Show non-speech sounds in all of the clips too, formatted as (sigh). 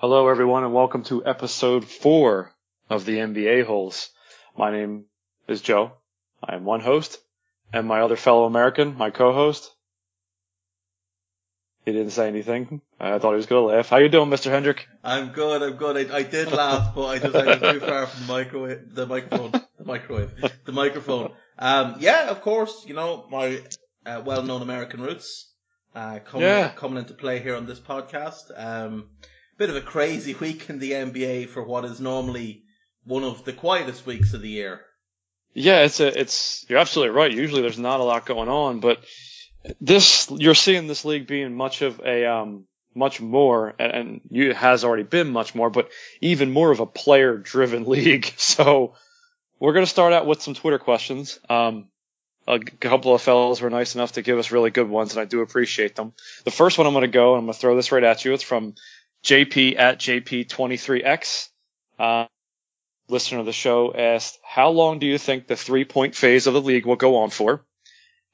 Hello, everyone, and welcome to episode four of the NBA Holes. My name is Joe. I am one host, and my other fellow American, my co-host. He didn't say anything. I thought he was going to laugh. How you doing, Mr. Hendrick? I'm good. I'm good. I, I did laugh, but I just I was too far from the microwave, the microphone, the microwave, the microphone. Um, yeah, of course. You know my uh, well-known American roots uh, coming Yeah. coming into play here on this podcast. Um, bit of a crazy week in the NBA for what is normally one of the quietest weeks of the year. Yeah, it's a, it's, you're absolutely right. Usually there's not a lot going on, but this, you're seeing this league being much of a, um, much more, and, you, it has already been much more, but even more of a player driven (laughs) league. So we're going to start out with some Twitter questions. Um, a couple of fellows were nice enough to give us really good ones, and I do appreciate them. The first one I'm going to go, and I'm going to throw this right at you. It's from JP at JP23X. Uh, listener of the show asked, how long do you think the three point phase of the league will go on for?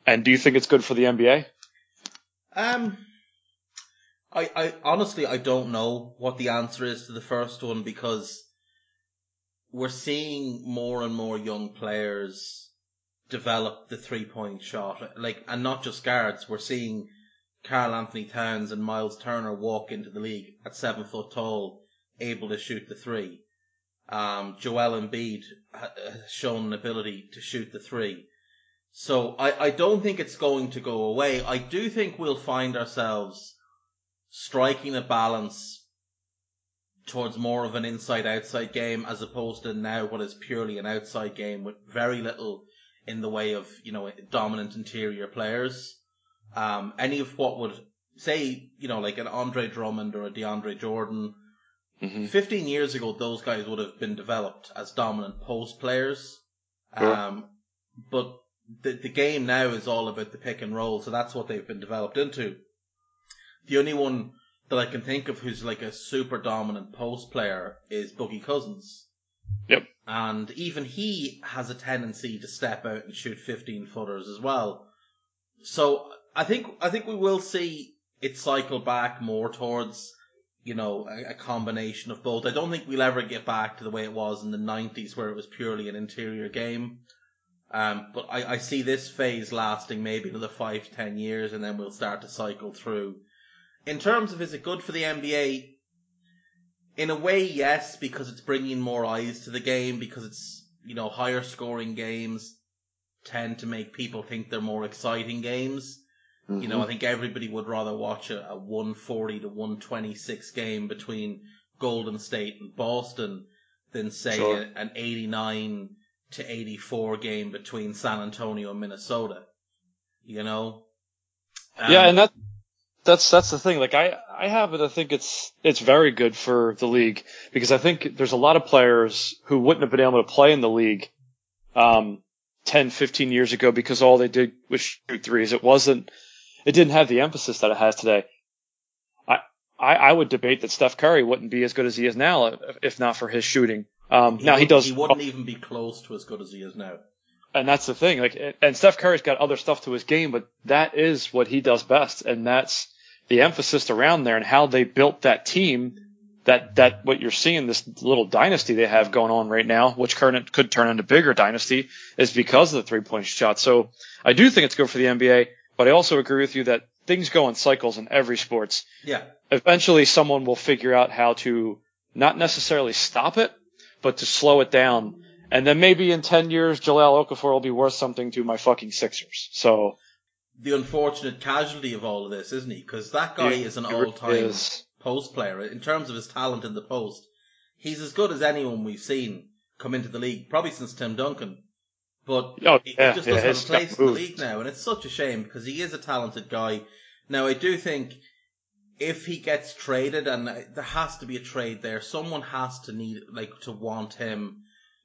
And do you think it's good for the NBA? Um, I, I honestly I don't know what the answer is to the first one because we're seeing more and more young players develop the three point shot. Like, and not just guards. We're seeing Karl Anthony Towns and Miles Turner walk into the league at seven foot tall, able to shoot the three. Um, Joel Embiid ha- has shown an ability to shoot the three. So I, I don't think it's going to go away. I do think we'll find ourselves striking a balance towards more of an inside outside game as opposed to now what is purely an outside game with very little in the way of, you know, dominant interior players. Um, any of what would say, you know, like an Andre Drummond or a DeAndre Jordan, Mm-hmm. 15 years ago, those guys would have been developed as dominant post players. Sure. Um, but the, the game now is all about the pick and roll, so that's what they've been developed into. The only one that I can think of who's like a super dominant post player is Boogie Cousins. Yep. And even he has a tendency to step out and shoot 15 footers as well. So I think, I think we will see it cycle back more towards you know, a, a combination of both. I don't think we'll ever get back to the way it was in the 90s where it was purely an interior game. Um, but I, I see this phase lasting maybe another five, ten years and then we'll start to cycle through. In terms of is it good for the NBA? In a way, yes, because it's bringing more eyes to the game because it's, you know, higher scoring games tend to make people think they're more exciting games. You know, I think everybody would rather watch a, a 140 to 126 game between Golden State and Boston than say Sure. a- an 89 to 84 game between San Antonio and Minnesota. You know? Um, yeah, and that that's that's the thing. Like I I have it. I think it's it's very good for the league because I think there's a lot of players who wouldn't have been able to play in the league, um, 10, 15 years ago because all they did was shoot threes. It wasn't, it didn't have the emphasis that it has today. I, I, I would debate that Steph Curry wouldn't be as good as he is now if not for his shooting. Um, He now he would- does, He wouldn't even be close to as good as he is now. and that's the thing. Like, and Steph Curry's got other stuff to his game, but that is what he does best, and that's the emphasis around there and how they built that team. That that what you're seeing this little dynasty they have going on right now, which current could turn into bigger dynasty, is because of the three point shot. So I do think it's good for the NBA, but I also agree with you that things go in cycles in every sports. Yeah. Eventually, someone will figure out how to not necessarily stop it, but to slow it down. And then maybe in 10 years, Jahlil Okafor will be worth something to my fucking Sixers. So The unfortunate casualty of all of this, isn't he? Because that guy is an all-time is. post player. In terms of his talent in the post, he's as good as anyone we've seen come into the league, probably since Tim Duncan. But Oh, he yeah, just doesn't have a place in the league now, and it's such a shame because he is a talented guy. Now, I do think if he gets traded, and there has to be a trade there, someone has to need, like, to want him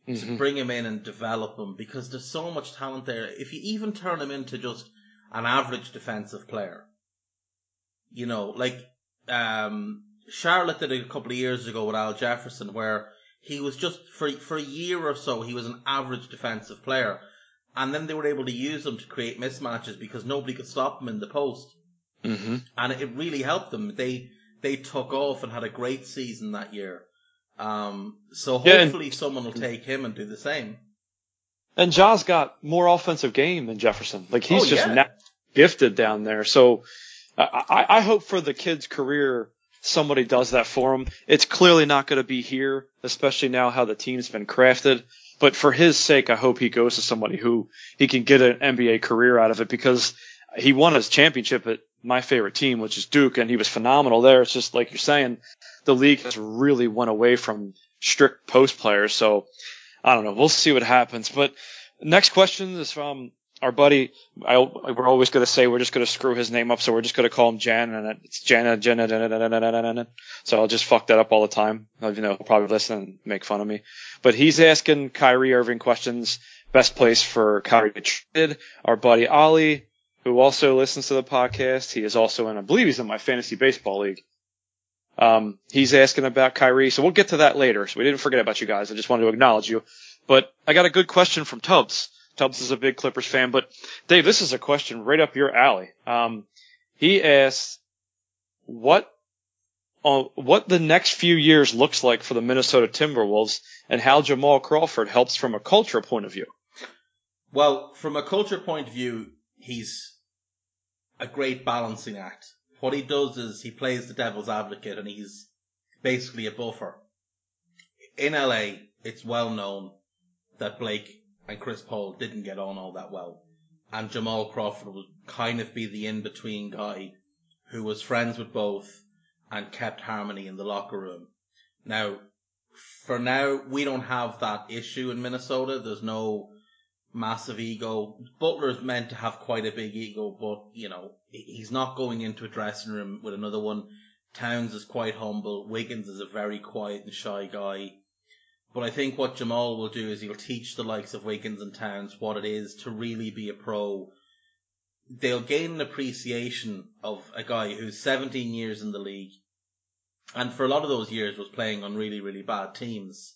to Mhm. bring him in and develop him because there's so much talent there. If you even turn him into just an average defensive player, you know, like um, Charlotte did it a couple of years ago with Al Jefferson, where he was just for for a year or so he was an average defensive player, and then they were able to use him to create mismatches because nobody could stop him in the post, Mhm. and it really helped them. They they took off and had a great season that year. Um, so Yeah, hopefully someone will take him and do the same. And Ja's got more offensive game than Jefferson. Like he's Oh, just yeah. gifted down there. So I, I, I hope for the kid's career somebody does that for him. It's clearly not going to be here, especially now how the team's been crafted. But for his sake, I hope he goes to somebody who he can get an NBA career out of it because he won his championship at my favorite team, which is Duke, and he was phenomenal there. It's just like you're saying, the league has really went away from strict post players. So I don't know. We'll see what happens. But next question is from our buddy. I, we're always going to say we're just going to screw his name up, so we're just going to call him Jan, and it's Jana, Jana, Jana, Jana, Jana. So I'll just fuck that up all the time. You know, he'll probably listen and make fun of me. But he's asking Kyrie Irving questions. Best place for Kyrie to trade. Our buddy Ollie, who also listens to the podcast. He is also in, I believe he's in my fantasy baseball league. Um, he's asking about Kyrie, so we'll get to that later. So we didn't forget about you guys. I just wanted to acknowledge you. But I got a good question from Tubbs. Tubbs is a big Clippers fan, but Dave, this is a question right up your alley. Um, he asked what uh, what the next few years looks like for the Minnesota Timberwolves and how Jamal Crawford helps from a culture point of view. Well, from a culture point of view, he's a great balancing act. What he does is he plays the devil's advocate and he's basically a buffer. In LA, it's well known that Blake and Chris Paul didn't get on all that well. And Jamal Crawford would kind of be the in-between guy who was friends with both and kept harmony in the locker room. Now, for now, we don't have that issue in Minnesota. There's no massive ego. Butler's meant to have quite a big ego, but you know he's not going into a dressing room with another one. Towns is quite humble. Wiggins is a very quiet and shy guy. But I think what Jamal will do is he'll teach the likes of Wiggins and Towns what it is to really be a pro. They'll gain an appreciation of a guy who's 17 years in the league, and for a lot of those years was playing on really, really bad teams.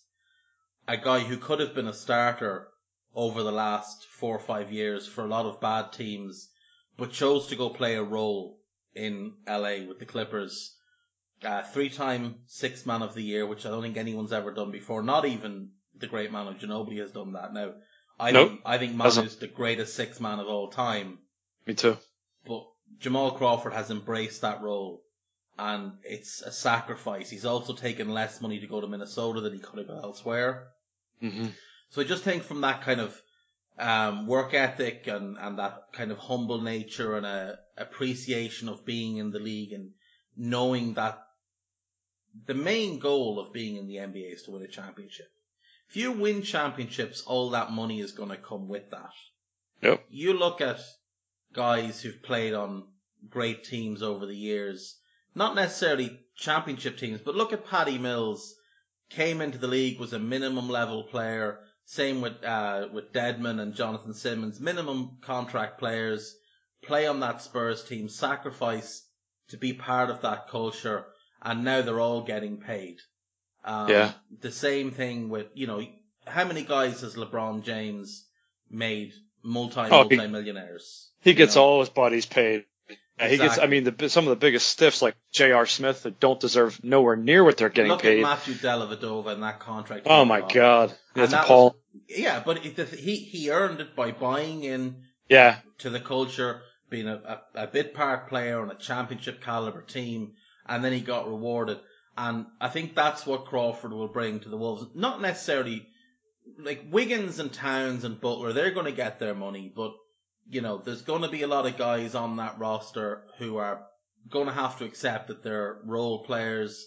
A guy who could have been a starter over the last four or five years for a lot of bad teams, but chose to go play a role in LA with the Clippers. Uh, three-time six man of the year, which I don't think anyone's ever done before. Not even the great Manu Ginobili has done that. Now, I Nope. think I think. Manu's the greatest six man of all time, Me too. but Jamal Crawford has embraced that role, and it's a sacrifice. He's also taken less money to go to Minnesota than he could have elsewhere. hmm So I just think from that kind of um, work ethic and, and that kind of humble nature and a appreciation of being in the league and knowing that the main goal of being in the NBA is to win a championship. If you win championships, all that money is going to come with that. Yep. You look at guys who've played on great teams over the years, not necessarily championship teams, but look at Patty Mills, came into the league, was a minimum level player, Same with uh, with Dedmon and Jonathan Simmons. Minimum contract players play on that Spurs team, sacrifice to be part of that culture, and now they're all getting paid. Um, Yeah. The same thing with you know how many guys has LeBron James made multi Oh, he- multi millionaires? He gets all his buddies paid. Yeah, he gets. I mean, the, some of the biggest stiffs like J.R. Smith that don't deserve nowhere near what they're getting Look paid. at Matthew Dellavedova and that contract. oh my. God, that's that was- yeah, but it, he he earned it by buying in Yeah, to the culture, being a, a, a bit part player on a championship caliber team, and then he got rewarded. And I think that's what Crawford will bring to the Wolves. Not necessarily like Wiggins and Towns and Butler, they're going to get their money, but you know, there's going to be a lot of guys on that roster who are going to have to accept that they're role players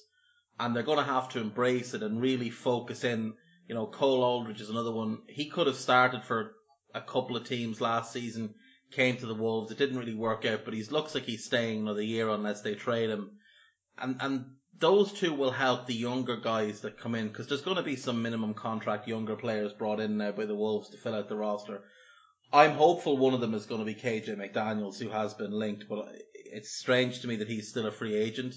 and they're going to have to embrace it and really focus in. You know, Cole Aldrich is another one. He could have started for a couple of teams last season, came to the Wolves. It didn't really work out, but he looks like he's staying another year unless they trade him. And, and those two will help the younger guys that come in because there's going to be some minimum contract younger players brought in now by the Wolves to fill out the roster. I'm hopeful one of them is going to be KJ McDaniels, who has been linked, but it's strange to me that he's still a free agent.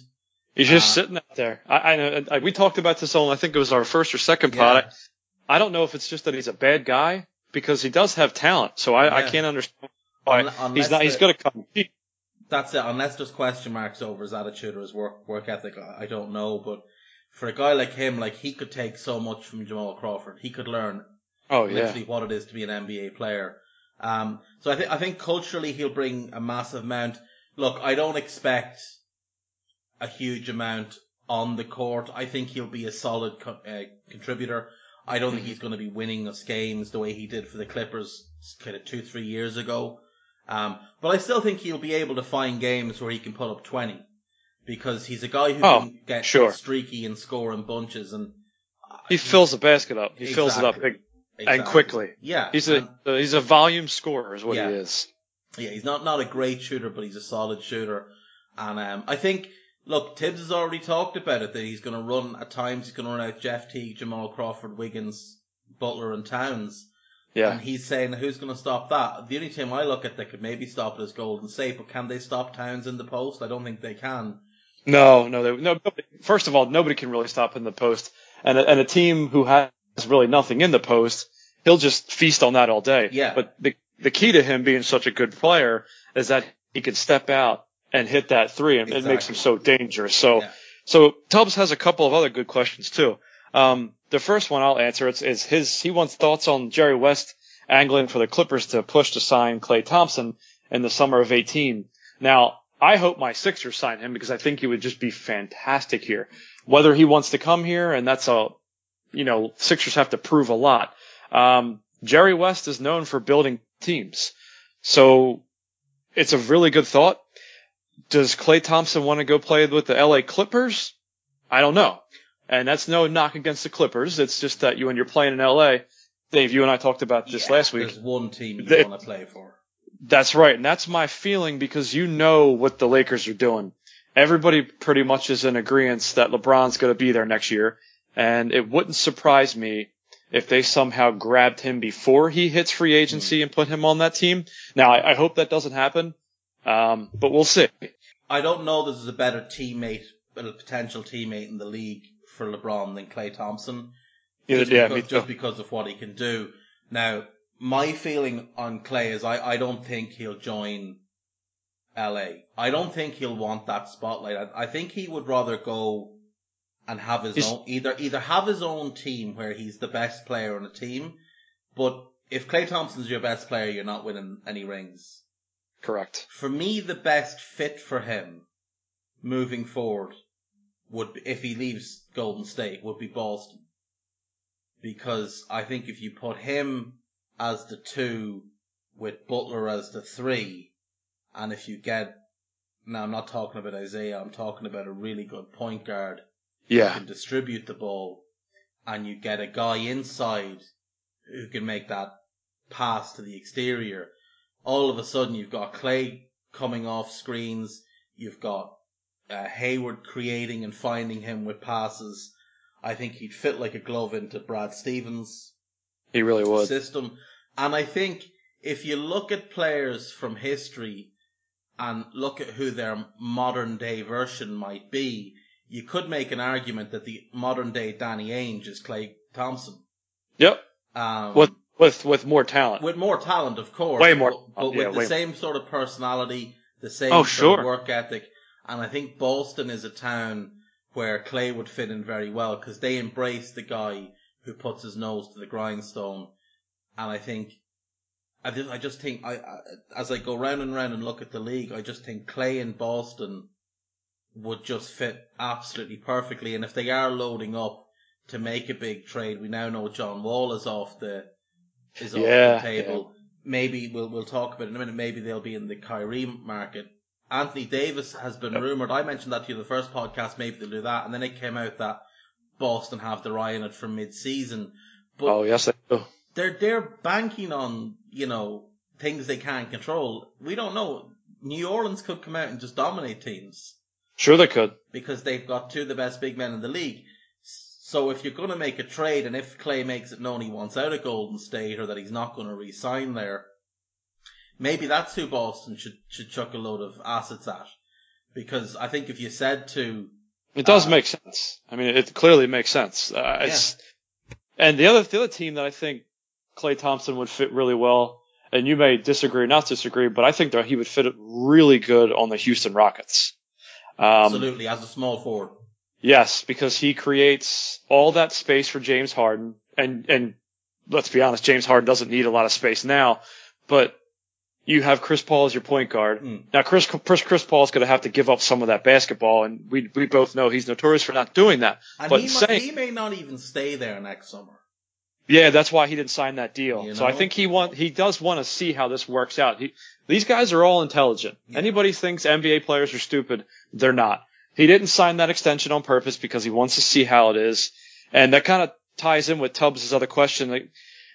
he's just Uh, sitting out there. I, I know. I, we talked about this on. I think it was our first or second pod. Yeah. I, I don't know if it's just that he's a bad guy because he does have talent. So I, I can't understand why unless he's not. He's the- going to come. That's it. Unless there's question marks over his attitude or his work work ethic, I don't know. But for a guy like him, like he could take so much from Jamal Crawford. He could learn Oh yeah. literally what it is to be an NBA player. Um, so I think I think culturally he'll bring a massive amount. Look, I don't expect a huge amount on the court. I think he'll be a solid co- uh, contributor. I don't think he's going to be winning us games the way he did for the Clippers kind of two, three years ago. Um, but I still think he'll be able to find games where he can put up 20 because he's a guy who Oh, can get sure. streaky and score in bunches and He fills the basket up. He fills it up Exactly. and quickly. Yeah. He's and- a he's a volume scorer, is what Yeah. he is. Yeah, he's not not a great shooter, but he's a solid shooter. And um, I think, look, Thibs has already talked about it that he's going to run at times. He's going to run out Jeff Teague, Jamal Crawford, Wiggins, Butler, and Towns. Yeah. And he's saying, who's going to stop that? The only team I look at that could maybe stop it is Golden State, but can they stop Towns in the post? I don't think they can. No, no, they, no. nobody- First of all, nobody can really stop in the post, and a, and a team who has really nothing in the post, he'll just feast on that all day. Yeah. But the the key to him being such a good player is that he can step out and hit that three, and it makes him so dangerous. So, Yeah. so Tubbs has a couple of other good questions too. Um, the first one I'll answer is his. He wants thoughts on Jerry West angling for the Clippers to push to sign Klay Thompson in the summer of 18. Now, I hope my Sixers sign him because I think he would just be fantastic here. Whether he wants to come here, and that's a, you know, Sixers have to prove a lot. Um, Jerry West is known for building teams. So it's a really good thought. Does Klay Thompson want to go play with the LA Clippers? I don't know. And that's no knock against the Clippers. It's just that you, when you're playing in LA, Dave, you and I talked about this Yeah, last week. There's one team you They- want to play for. That's right. And that's my feeling because you know what the Lakers are doing. Everybody pretty much is in agreement that LeBron's going to be there next year. And it wouldn't surprise me if they somehow grabbed him before he hits free agency and put him on that team. Now, I, I hope that doesn't happen. Um, but we'll see. I don't know there's a better teammate, a potential teammate in the league for LeBron than Klay Thompson. Yeah, just, yeah, because, just because of what he can do. Now, my feeling on Klay is I, I don't think he'll join LA. I don't think he'll want that spotlight. I, I think he would rather go and have his own either either have his own team where he's the best player on a team, but if Klay Thompson's your best player, you're not winning any rings. Correct. For me, the best fit for him moving forward would if he leaves Golden State would be Boston. Because I think if you put him as the two with Butler as the three, and if you get, now I'm not talking about Isaiah, I'm talking about a really good point guard who Yeah. can distribute the ball, and you get a guy inside who can make that pass to the exterior. All of a sudden, you've got Klay coming off screens. You've got uh, Hayward creating and finding him with passes. I think he'd fit like a glove into Brad Stevens. He really would. system. And I think if you look at players from history and look at who their modern day version might be, you could make an argument that the modern day Danny Ainge is Klay Thompson. Yep. Um, With with with more talent. with more talent, of course. Way more- But, but yeah, with the same sort of personality, the same Oh, sure. work ethic. And I think Boston is a town where Klay would fit in very well because they embrace the guy who puts his nose to the grindstone. And I think, I just, I just think, I, I as I go round and round and look at the league, I just think Klay and Boston would just fit absolutely perfectly. And if they are loading up to make a big trade, we now know John Wall is off the is off Yeah, the table. Maybe we'll we'll talk about it in a minute. Maybe they'll be in the Kyrie market. Anthony Davis has been rumored. I mentioned that to you the first podcast. Maybe they'll do that, and then it came out that Boston have their eye on it from mid-season. But Oh yes, they do. they're they're banking on you know things they can't control. We don't know. New Orleans could come out and just dominate teams Sure they could. because they've got two of the best big men in the league. So if you're going to make a trade, and if Klay makes it known he wants out of Golden State or that he's not going to re-sign there, maybe that's who Boston should should chuck a load of assets at. Because I think if you said to It does Uh, make sense. I mean, it clearly makes sense. Uh, it's, and the other the other team that I think Klay Thompson would fit really well, and you may disagree, not disagree, but I think that he would fit really good on the Houston Rockets. Um, absolutely as a small forward, Yes, because he creates all that space for James Harden, and and let's be honest, James Harden doesn't need a lot of space now, but you have Chris Paul as your point guard. Mm. Now, Chris Chris Chris is going to have to give up some of that basketball, and we we both know he's notorious for not doing that. and but he, might, saying, he may not even stay there next summer. yeah, that's why he didn't sign that deal. You So I think he want he does want to see how this works out. He, these guys are all intelligent. Yeah. Anybody thinks NBA players are stupid, they're not. He didn't sign that extension on purpose because he wants to see how it is, and that kind of ties in with Tubbs' other question. Like,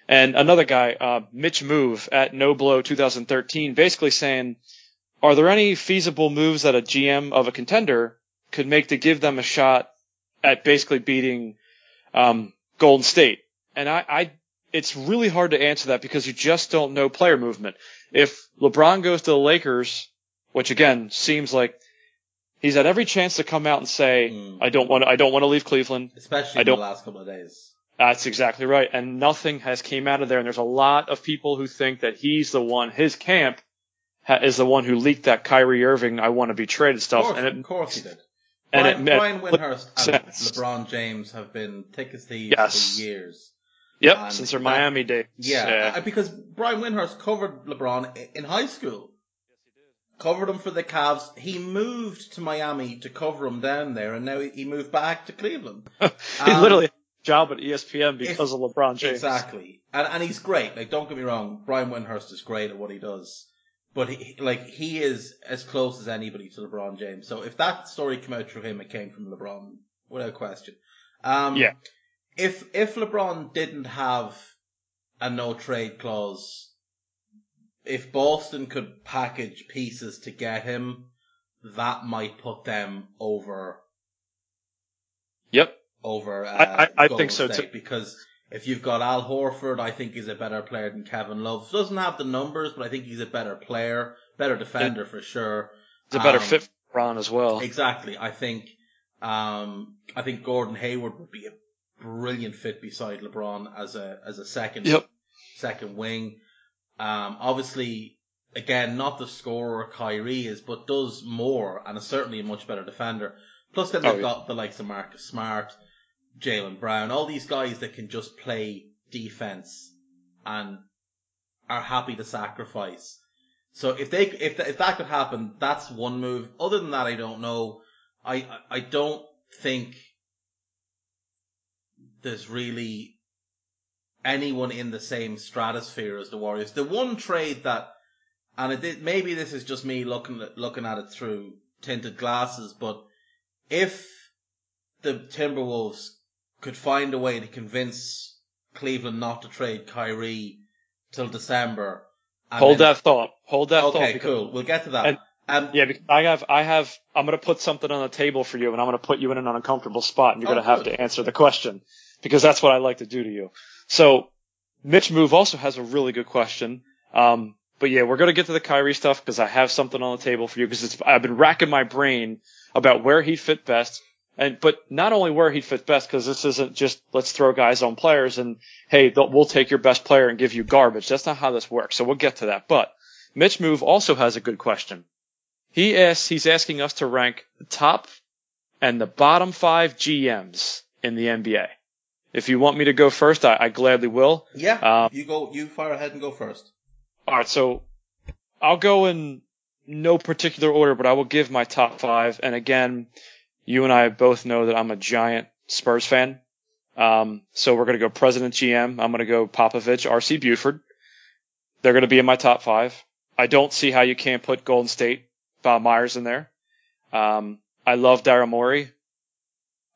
and another guy, uh, Mitch Move at No Blow 2013, basically saying, are there any feasible moves that a GM of a contender could make to give them a shot at basically beating um, Golden State? And I, I, it's really hard to answer that because you just don't know player movement. If LeBron goes to the Lakers, which again seems like he's had every chance to come out and say, Mm. I don't want to, I don't want to leave Cleveland. Especially I in the last couple of days. That's exactly right. And nothing has came out of there. And there's a lot of people who think that he's the one, his camp ha- is the one who leaked that Kyrie Irving, I want to be traded stuff. course, and it, of course he did. and Brian, it Brian Windhorst and. LeBron James have been thick as thieves Yes. for years. yep, and since their Miami days. Yeah, uh, because Brian Windhorst covered LeBron in high school. Yes he did. Covered him for the Cavs. He moved to Miami to cover him down there, and now he- he moved back to Cleveland. (laughs) he Um, literally job at ESPN because if- of LeBron James. Exactly, and and he's great. Like, don't get me wrong, Brian Windhorst is great at what he does, but he like he is as close as anybody to LeBron James. So if that story came out through him, it came from LeBron without question. Um, Yeah. If if LeBron didn't have a no trade clause, if Boston could package pieces to get him, that might put them over Yep. Over. Uh, I- I- I think so, too. Because if you've got Al Horford, I think he's a better player than Kevin Love. Doesn't have the numbers, but I think he's a better player, better defender for sure. It's a better Um, fit for LeBron as well. Exactly. I think. Um, I think Gordon Hayward would be a brilliant fit beside LeBron as a as a second Yep. second wing. Um, obviously, again, not the scorer Kyrie is, but does more and is certainly a much better defender. Plus, then Oh, they've yeah. got the likes of Marcus Smart, Jaylen Brown, all these guys that can just play defense and are happy to sacrifice. So if they if th- if that could happen, that's one move. Other than that, I don't know. I I- don't think there's really anyone in the same stratosphere as the Warriors. The one trade that, and it maybe this is just me looking looking at it through tinted glasses, but if the Timberwolves could find a way to convince Cleveland not to trade Kyrie till December, Hold then- that thought. Hold that thought. Okay, cool. We'll get to that. And- um, Yeah, because I have, I have, I'm going to put something on the table for you and I'm going to put you in an uncomfortable spot and you're Oh, going to have to answer the question because that's what I like to do to you. So Mitch Move also has a really good question. Um, but yeah, we're gonna get to the Kyrie stuff because I have something on the table for you because I've been racking my brain about where he'd fit best. And but not only where he'd fit best because this isn't just let's throw guys on players and hey we'll take your best player and give you garbage. That's not how this works. So we'll get to that. But Mitch Move also has a good question. He asks he's asking us to rank the top and the bottom five GMs in the NBA. If you want me to go first, I, I gladly will. Yeah, Um, you go. You fire ahead and go first. All right, so I'll go in no particular order, but I will give my top five. And again, you and I both know that I'm a giant Spurs fan. Um, so we're going to go President GM. I'm going to go Popovich, RC Buford. They're going to be in my top five. I don't see how you can't put Golden State, Bob Myers in there. Um, I love Daryl Morey.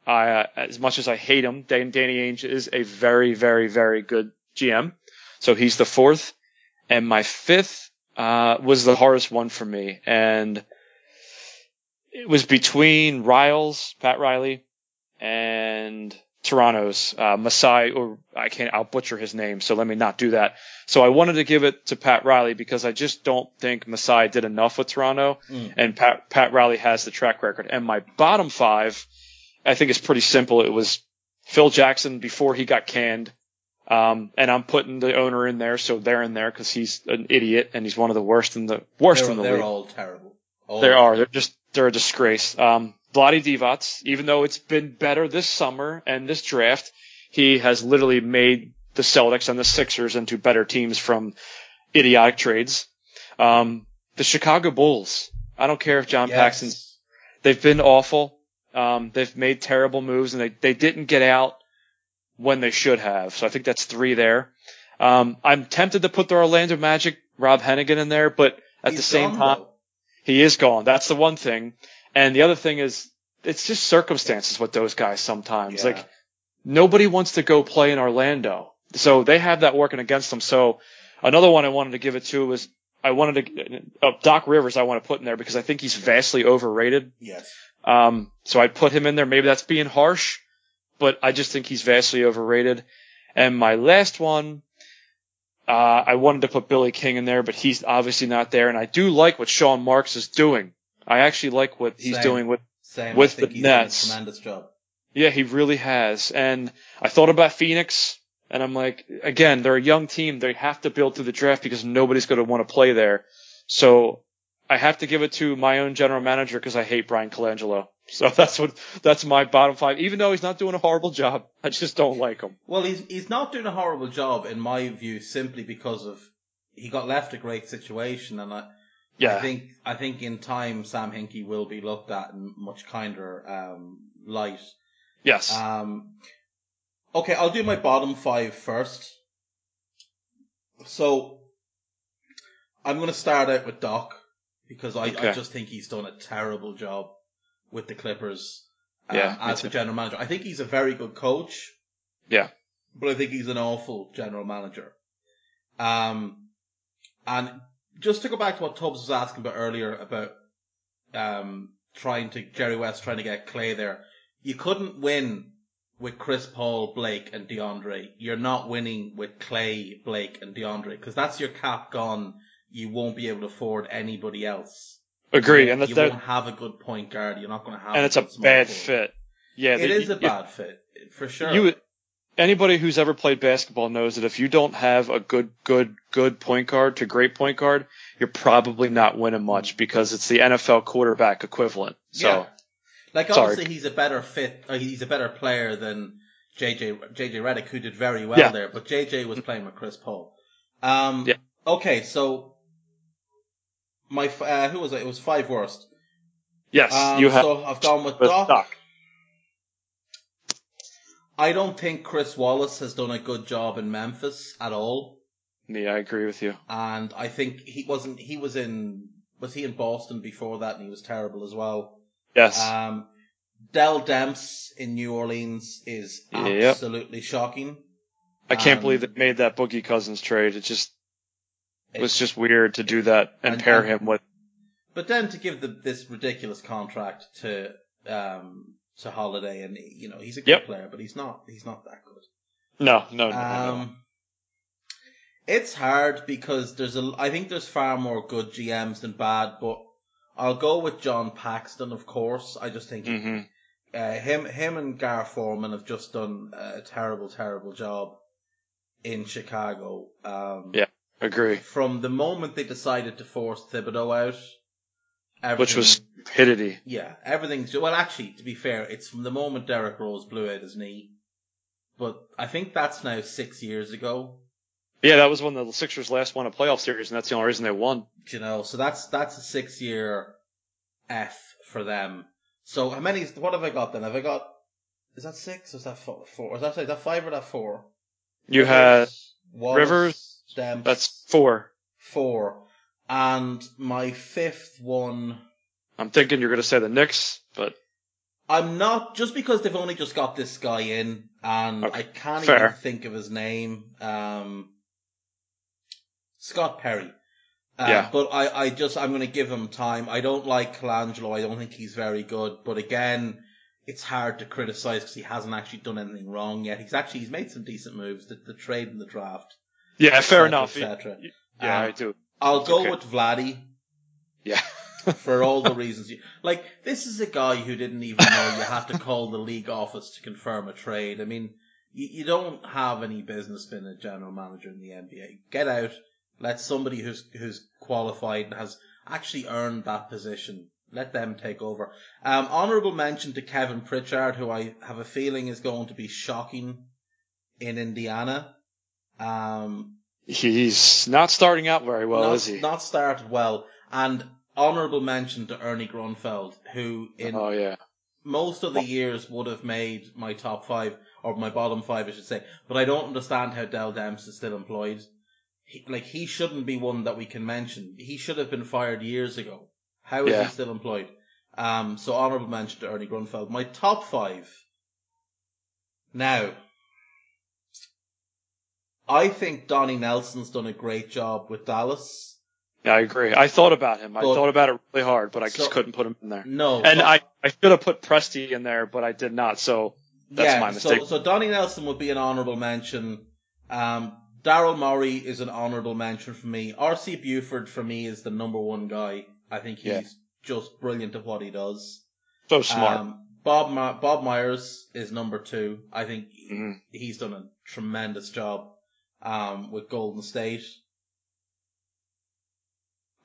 I, uh, as much as I hate him, Dan, Danny Ainge is a very, very, very good GM. So he's the fourth. And my fifth uh, was the hardest one for me, and it was between Riles, Pat Riley, and Toronto's uh, Masai, or I can't, I'll butcher his name, so let me not do that. So I wanted to give it to Pat Riley because I just don't think Masai did enough with Toronto, Mm. and Pat Pat Riley has the track record. And my bottom five, I think it's pretty simple. It was Phil Jackson before he got canned. Um, and I'm putting the owner in there, so they're in there because he's an idiot and he's one of the worst in the worst They're, in the they're league. all terrible. All They are. They're just they're a disgrace. Um, Vlade Divac, even though it's been better this summer and this draft, he has literally made the Celtics and the Sixers into better teams from idiotic trades. Um, the Chicago Bulls. I don't care if John Yes. Paxson's. They've been awful. Um, they've made terrible moves and they they didn't get out when they should have. So I think that's three there. Um, I'm tempted to put the Orlando Magic, Rob Hennigan in there, but at He's the same time. though. He is gone. That's the one thing. And the other thing is, it's just circumstances with those guys sometimes. Yeah. Like, nobody wants to go play in Orlando. So they have that working against them. So another one I wanted to give it to was, I wanted to, uh, Doc Rivers I want to put in there because I think he's vastly overrated. Yes. Um, so I put him in there. Maybe that's being harsh, but I just think he's vastly overrated. And my last one, uh, I wanted to put Billy King in there, but he's obviously not there. And I do like what Sean Marks is doing. I actually like what he's Same. doing with, Same. With the he's done a Nets. tremendous job. yeah, he really has. And I thought about Phoenix and I'm like, again, they're a young team. They have to build through the draft because nobody's going to want to play there. So I have to give it to my own general manager because I hate Bryan Colangelo. So (laughs) that's what, that's my bottom five. Even though he's not doing a horrible job, I just don't like him. Well, he's he's not doing a horrible job in my view, simply because of he got left a great situation, and I, Yeah. I think I think in time Sam Hinkie will be looked at in much kinder um, light. yes. Um, okay, I'll do my bottom five first. So I'm going to start out with Doc because I, I just think he's done a terrible job with the Clippers um, Yeah, as the general manager. I think he's a very good coach. Yeah. But I think he's an awful general manager. Um, and just to go back to what Tubbs was asking about earlier about um, trying to Jerry West trying to get Klay there, you couldn't win with Chris Paul, Blake, and DeAndre. You're not winning with Klay, Blake, and DeAndre because that's your cap gone. You won't be able to afford anybody else. Agree. And that's you that, won't have a good point guard. You're not going to have. and it's a bad fit. Yeah. It the- is a you- bad fit for sure. You, anybody who's ever played basketball knows that if you don't have a good, good, good point guard to great point guard, you're probably not winning much because it's the NFL quarterback equivalent. So Yeah. Like Sorry. obviously he's a better fit. Uh, he's a better player than JJ JJ Redick, who did very well Yeah. there. But JJ was playing with Chris Paul. Um, Yeah. Okay, so my uh, who was it? It was five worst. yes, Um, you have So I've gone with with Doc. Doc. I don't think Chris Wallace has done a good job in Memphis at all, Yeah, I agree with you. and I think he wasn't. He was in. Was he in Boston before that? And he was terrible as well. Yes. Um, Dell Demps in New Orleans is Yep. absolutely shocking. I can't um, believe they made that Boogie Cousins trade. It just it was just weird to do that and, And- pair and- him with. But then to give the, this ridiculous contract to um to Holiday, and you know he's a good Yep. player, but he's not he's not that good. No, no, no, no, no. Um, It's hard because there's a. I think there's far more good GMs than bad, but I'll go with John Paxson, of course. I just think hmm uh, him, him, and Gar Forman have just done a terrible, terrible job in Chicago. Um, Yeah. Agree. From the moment they decided to force Thibodeau out, Which was everything- stupidity. yeah, everything's well. Actually, to be fair, it's from the moment Derrick Rose blew out his knee. But I think that's now six years ago. Yeah, that was when the Sixers last won a playoff series, and that's the only reason they won. You know, so that's that's a six year F for them. So how many? What have I got then? Have I got? Is that six? Or is that four? Is that is that five or that four? You had Wallace, Rivers, That's four. four, and my fifth one. I'm thinking you're going to say the Knicks, but I'm not just because they've only just got this guy in, and Okay, I can't fair. even think of his name. Um, Scott Perry. Uh, Yeah. But I, I just I'm going to give him time. I don't like Colangelo. I don't think he's very good. But again, it's hard to criticize because he hasn't actually done anything wrong yet. He's actually he's made some decent moves. The, the trade and the draft. Yeah, et fair cetera, enough. et cetera. Yeah, Um, I do. I'll go Okay. with Vladdy. Yeah. (laughs) for all the (laughs) reasons you like this is a guy who didn't even know you had to call the league office to confirm a trade i mean you, you don't have any business being a general manager in the nba get out let somebody who's who's qualified and has actually earned that position let them take over um honorable mention to kevin pritchard who i have a feeling is going to be shocking in indiana um He's not starting out very well, not, is he? Not started well. And honourable mention to Ernie Grunfeld, who in oh yeah. most of the years would have made my top five, or my bottom five, I should say. But I don't understand how Dell Demps is still employed. He, like, he shouldn't be one that we can mention. He should have been fired years ago. How is Yeah. he still employed? Um, so honourable mention to Ernie Grunfeld. My top five. Now, I think Donnie Nelson's done a great job with Dallas. Yeah, I agree. I thought about him. I thought about it really hard, but I So- just couldn't put him in there. No, And but- I, I should have put Presti in there, but I did not. So that's my mistake. So, so Donnie Nelson would be an honourable mention. Um, Daryl Morey is an honourable mention for me. R.C. Buford for me is the number one guy. I think he's Yeah. just brilliant at what he does. so smart. Um, Bob Ma- Bob Myers is number two. I think Mhm. he's done a tremendous job um, with Golden State.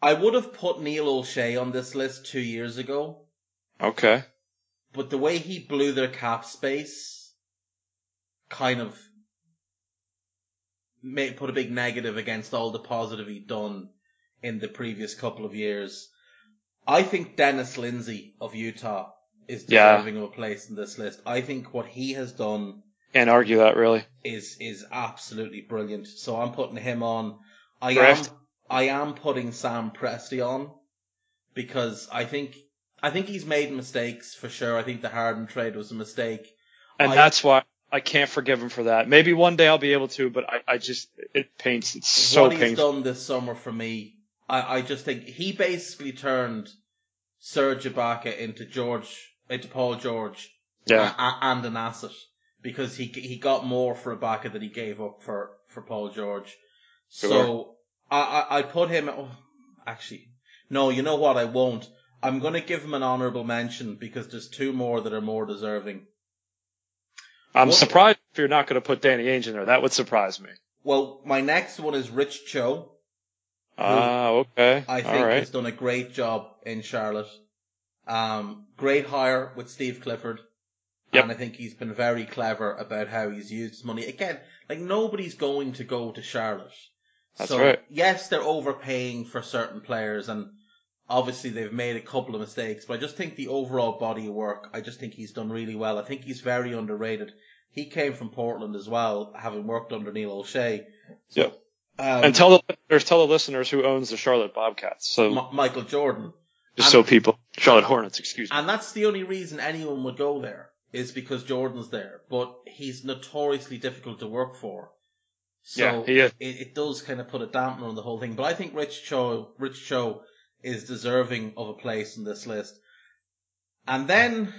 I would have put Neil Olshey on this list two years ago. Okay. but the way he blew their cap space kind of made, put a big negative against all the positive he'd done in the previous couple of years. I think Dennis Lindsay of Utah is Yeah. deserving of a place in this list. I think what he has done Can't argue that really. is is absolutely brilliant. So I'm putting him on. I am I am putting Sam Presti on because I think I think he's made mistakes for sure. I think the Harden trade was a mistake. And I- that's why I can't forgive him for that. Maybe one day I'll be able to, but I, I just, it paints, it's so what he's done this summer for me, I, I just think he basically turned Serge Ibaka into George into Paul George Yeah. a- a- and an asset because he he got more for Ibaka than he gave up for for Paul George. So I, I I put him. Oh, actually, no. You know what? I won't. I'm going to give him an honourable mention because there's two more that are more deserving. I'm What- surprised if you're not going to put Danny Ainge in there. That would surprise me. Well, my next one is Rich Cho. Ah, okay. I think right. has done a great job in Charlotte. Um, great hire with Steve Clifford. Yep. And I think he's been very clever about how he's used his money. Again, like nobody's going to go to Charlotte. That's so, right. yes, they're overpaying for certain players and obviously they've made a couple of mistakes, but I just think the overall body of work, I just think he's done really well. I think he's very underrated. He came from Portland as well, having worked under Neil Olshey. So, Yep. Um, and tell the listeners, tell the listeners who owns the Charlotte Bobcats. So M- Michael Jordan. just and- so people, Charlotte Hornets, excuse me. And that's the only reason anyone would go there is because Jordan's there. But he's notoriously difficult to work for. So Yeah, he is. It, it does kind of put a dampener on the whole thing. But I think Rich Cho, Rich Cho is deserving of a place in this list. And then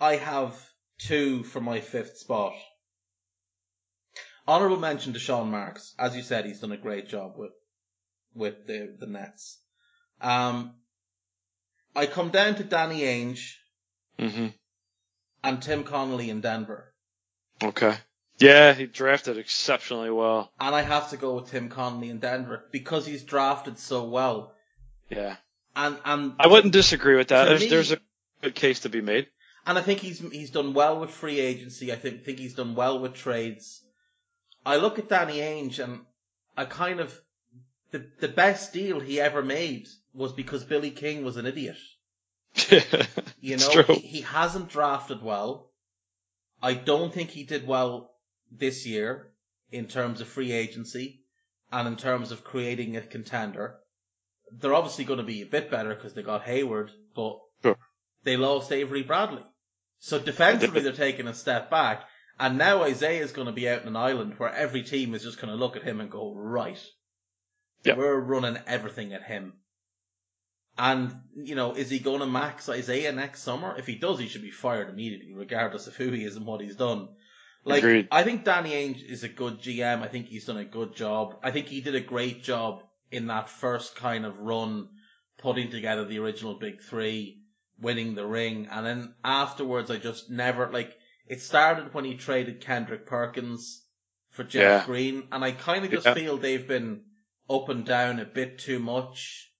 I have two for my fifth spot. Honorable mention to Sean Marks. As you said, he's done a great job with with the the Nets. Um, I come down to Danny Ainge hmm and Tim Connelly in Denver, Okay. Yeah, he drafted exceptionally well. and I have to go with Tim Connelly in Denver because he's drafted so well. Yeah. And and I wouldn't disagree with that. There's, me- there's a good case to be made. And I think he's he's done well with free agency. I think think he's done well with trades. I look at Danny Ainge and I kind of the the best deal he ever made was because Billy King was an idiot. (laughs) You know, he, he hasn't drafted well. I don't think he did well this year in terms of free agency and in terms of creating a contender. They're obviously going to be a bit better because they got Hayward, but Sure. they lost Avery Bradley. So defensively, they're taking a step back. And now Isaiah is going to be out in an island where every team is just going to look at him and go, right, Yep. we're running everything at him. And, you know, is he going to max Isaiah next summer? If he does, he should be fired immediately, regardless of who he is and what he's done. Like, Agreed. I think Danny Ainge is a good GM. I think he's done a good job. I think he did a great job in that first kind of run, putting together the original big three, winning the ring. And then afterwards, I just never, like, it started when he traded Kendrick Perkins for Jeff Yeah. Green. And I kind of just Yeah. feel they've been up and down a bit too much.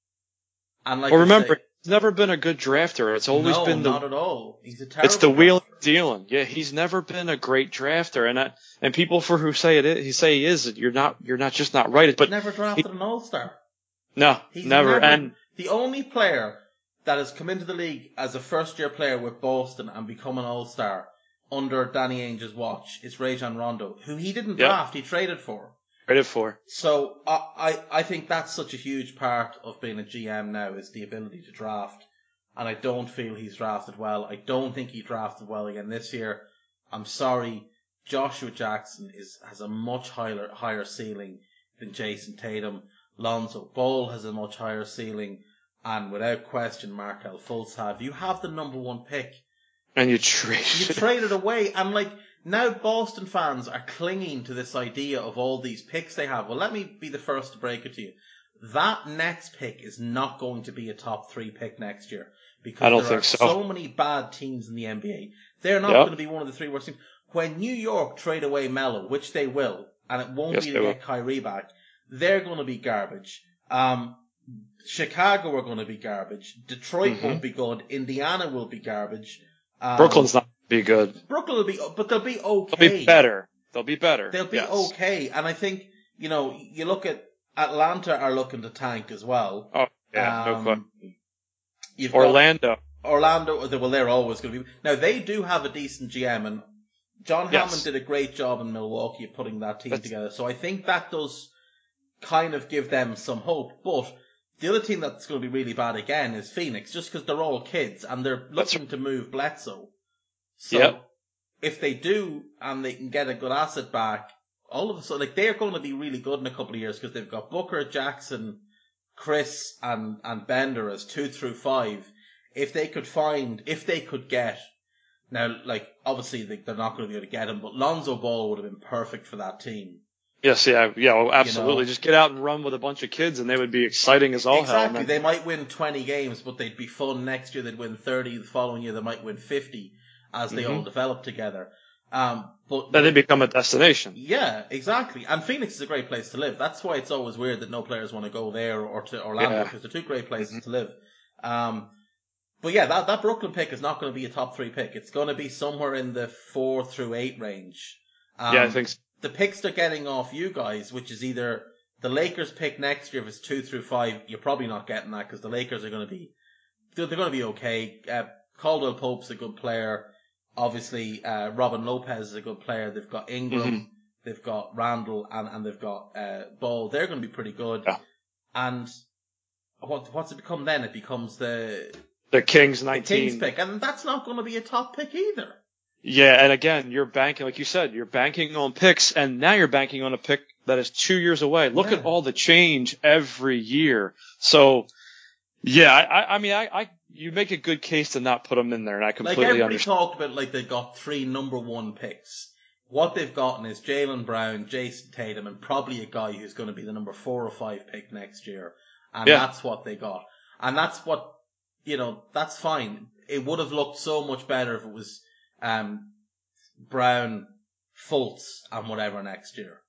And like well, remember, say- he's never been a good drafter. It's always no, been the not at all. He's a terrible. it's the and dealing. Yeah, he's never been a great drafter, and I, and people for who say it, is, he say he is, you're not, you're not just not right. But never drafted an All Star. no, He's never. And the only player that has come into the league as a first year player with Boston and become an All Star under Danny Ainge's watch is Rajon Rondo, who he didn't Yep. draft, he traded for. Credit for. So I, I I think that's such a huge part of being a GM now is the ability to draft. And I don't feel he's drafted well. I don't think he drafted well again this year. I'm sorry. Joshua Jackson is has a much higher higher ceiling than Jayson Tatum. Lonzo Ball has a much higher ceiling, and without question, Markelle Fultz have. You have the number one pick. And you trade. You (laughs) traded away, and like now, Boston fans are clinging to this idea of all these picks they have. Well, let me be the first to break it to you. That Nets pick is not going to be a top three pick next year because I don't there think are so. so many bad teams in the NBA. They're not Yep. going to be one of the three worst teams. When New York trade away Melo, which they will, and it won't Yes, be to will. get Kyrie back, they're going to be garbage. Um, Chicago are going to be garbage. Detroit Mhm. won't be good. Indiana will be garbage. Um, Brooklyn's not be good. Brooklyn will be, but they'll be okay. They'll be better. They'll be better. They'll be yes. okay. And I think, you know, you look at Atlanta are looking to tank as well. Oh yeah, no Um, question. You've Orlando. Orlando, well, they're always going to be. Now, they do have a decent GM, and John Yes. Hammond did a great job in Milwaukee of putting that team That's- together. So I think that does kind of give them some hope. But the other team that's going to be really bad again is Phoenix, just because they're all kids and they're That's- looking to move Bledsoe. So Yep. if they do and they can get a good asset back, all of a sudden, like they're going to be really good in a couple of years because they've got Booker, Jackson, Chriss, and and Bender as two through five. If they could find, if they could get, now like obviously they, they're not going to be able to get him, but Lonzo Ball would have been perfect for that team. Yes, yeah, yeah, well, absolutely. know. Just get out and run with a bunch of kids, and they would be exciting as all hell. exactly, they might win twenty games, but they'd be fun next year. They'd win thirty. The following year, they might win fifty as they all Mhm. develop together. Um, but Then they become a destination. Yeah, exactly. And Phoenix is a great place to live. That's why it's always weird that no players want to go there or to Orlando Yeah. because they're two great places to live. Um, but yeah, that, that Brooklyn pick is not going to be a top three pick. It's going to be somewhere in the four through eight range. Um, yeah, I think so. the picks they're getting off you guys, which is either the Lakers pick next year if it's two through five, you're probably not getting that because the Lakers are going to be they're, they're going to be okay. Uh, Caldwell Pope's a good player. Obviously, uh, Robin Lopez is a good player. They've got Ingram, Mhm. they've got Randle, and, and they've got uh, Ball. They're going to be pretty good. Yeah. And what what's it become then? It becomes the, The Kings the 19. Kings pick, and that's not going to be a top pick either. Yeah, and again, you're banking, like you said, you're banking on picks, and now you're banking on a pick that is two years away. Look Yeah. at all the change every year. So, yeah, I, I, I mean, I, I, you make a good case to not put them in there, and I completely Like everybody understand. talked about, like they got three number one picks. what they've gotten is Jaylen Brown, Jayson Tatum, and probably a guy who's going to be the number four or five pick next year. And Yeah. that's what they got. And that's what, you know, that's fine. It would have looked so much better if it was, um, Brown, Fultz, and whatever next year.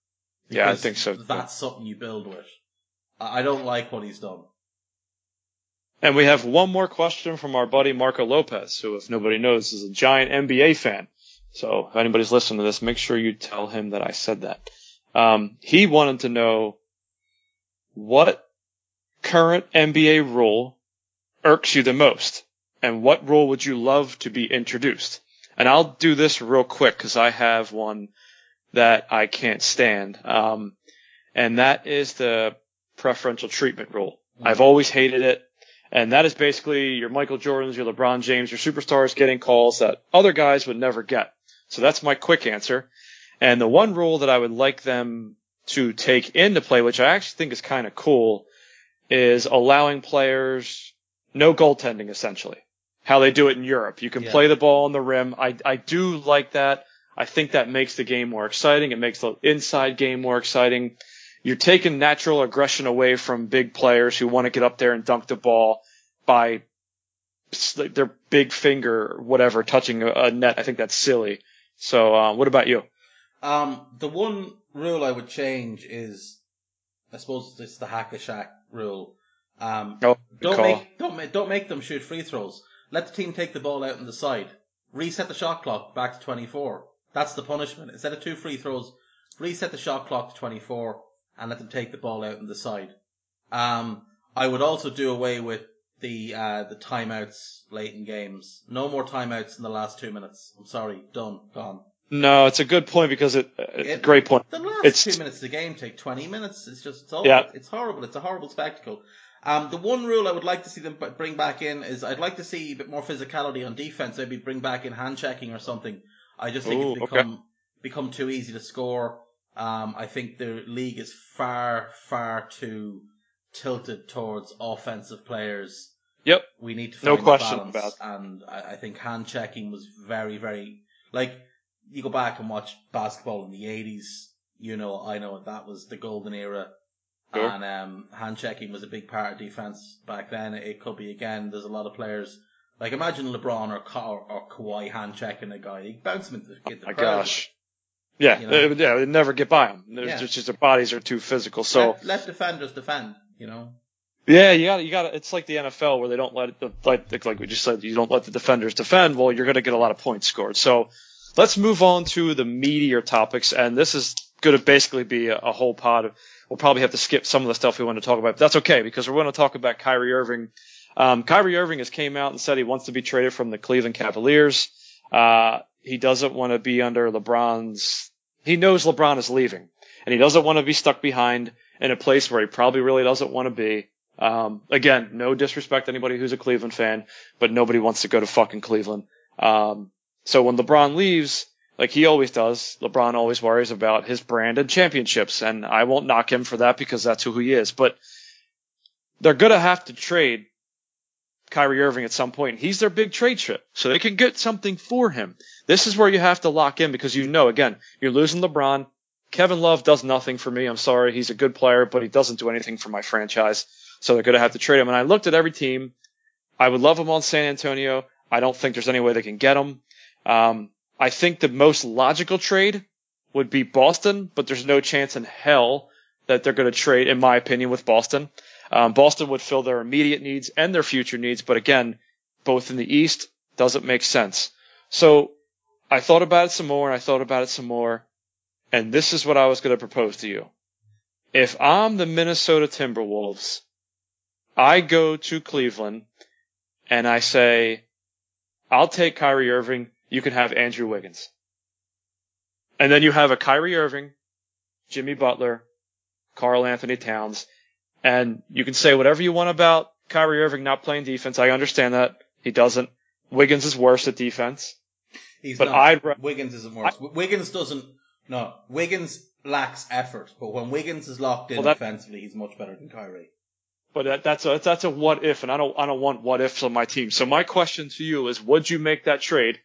Yeah, I think so. That's something you build with. I don't like what he's done. And we have one more question from our buddy Marco Lopez, who, if nobody knows, is a giant NBA fan. So if anybody's listening to this, make sure you tell him that I said that. Um, he wanted to know what current NBA rule irks you the most, and what rule would you love to be introduced? And I'll do this real quick because I have one that I can't stand, um, and that is the preferential treatment rule. I've always hated it. And that is basically your Michael Jordans, your LeBron James, your superstars getting calls that other guys would never get. So that's my quick answer. And the one rule that I would like them to take into play, which I actually think is kind of cool, is allowing players no goaltending essentially. How they do it in Europe. You can Yeah. play the ball on the rim. I, I do like that. I think that makes the game more exciting. It makes the inside game more exciting. You're taking natural aggression away from big players who want to get up there and dunk the ball by their big finger or whatever touching a, net. I think that's silly. So, uh, what about you? Um, the one rule I would change is, I suppose it's the hack a Shaq rule. Um, Oh, don't call. make don't make don't make them shoot free throws. Let the team take the ball out on the side. Reset the shot clock back to twenty four. That's the punishment. Instead of two free throws, reset the shot clock to twenty four and let them take the ball out on the side. Um, I would also do away with the uh, the timeouts late in games. No more timeouts in the last two minutes. I'm sorry, done, gone. No, it's a good point because it, it's a great point. The last It's- two minutes of the game take 20 minutes. It's just, it's, all, Yeah. it's horrible. It's a horrible spectacle. Um, the one rule I would like to see them bring back in is I'd like to see a bit more physicality on defense. Maybe bring back in hand checking or something. I just think Ooh, it's okay. become, become too easy to score. Um, I think the league is far, far too tilted towards offensive players. Yep. We need to No find question the balance. And I, I think hand checking was very, very like you go back and watch basketball in the eighties. You know, I know that was the golden era, Sure. and um, hand checking was a big part of defense back then. It could be again. There's a lot of players. Like imagine LeBron or Ka- or, Kawhi hand checking a guy. He bounce him into the, get the My crowd. gosh. Yeah, You know? it, yeah, it'd never get by them. There's Yeah. just, just their bodies are too physical. So let, let defenders defend. You know. yeah, you got you got It's like the NFL where they don't let it, like like we just said, you don't let the defenders defend. Well, you're going to get a lot of points scored. So let's move on to the meatier topics, and this is going to basically be a, a whole pod. We'll probably have to skip some of the stuff we want to talk about. But that's okay because we're going to talk about Kyrie Irving. Um, Kyrie Irving has came out and said he wants to be traded from the Cleveland Cavaliers. Uh, he doesn't want to be under LeBron's. He knows LeBron is leaving, and he doesn't want to be stuck behind in a place where he probably really doesn't want to be. Um, again, no disrespect to anybody who's a Cleveland fan, but nobody wants to go to fucking Cleveland. Um, so when LeBron leaves, like he always does, LeBron always worries about his brand and championships, and I won't knock him for that because that's who he is. But they're gonna have to trade Kyrie Irving at some point. He's their big trade chip, so they can get something for him. This is where you have to lock in because you know, again, you're losing LeBron. Kevin Love does nothing for me. I'm sorry. He's a good player, but he doesn't do anything for my franchise. So they're going to have to trade him. And I looked at every team. I would love him on San Antonio. I don't think there's any way they can get him. Um, I think the most logical trade would be Boston, but there's no chance in hell that they're going to trade, in my opinion, with Boston. Um, Boston would fill their immediate needs and their future needs, but again, both in the East doesn't make sense. So I thought about it some more and I thought about it some more. And this is what I was going to propose to you. If I'm the Minnesota Timberwolves, I go to Cleveland and I say, I'll take Kyrie Irving. You can have Andrew Wiggins. And then you have a Kyrie Irving, Jimmy Butler, Karl-Anthony Towns, and you can say whatever you want about Kyrie Irving not playing defense. I understand that. He doesn't. Wiggins is worse at defense. He's But not. I'd ra- Wiggins isn't worse. Wiggins doesn't. No, Wiggins lacks effort, but when Wiggins is locked in Well, that- offensively, he's much better than Kyrie. But that, that's a that's a what if, and I don't I don't want what ifs on my team. So my question to you is, would you make that trade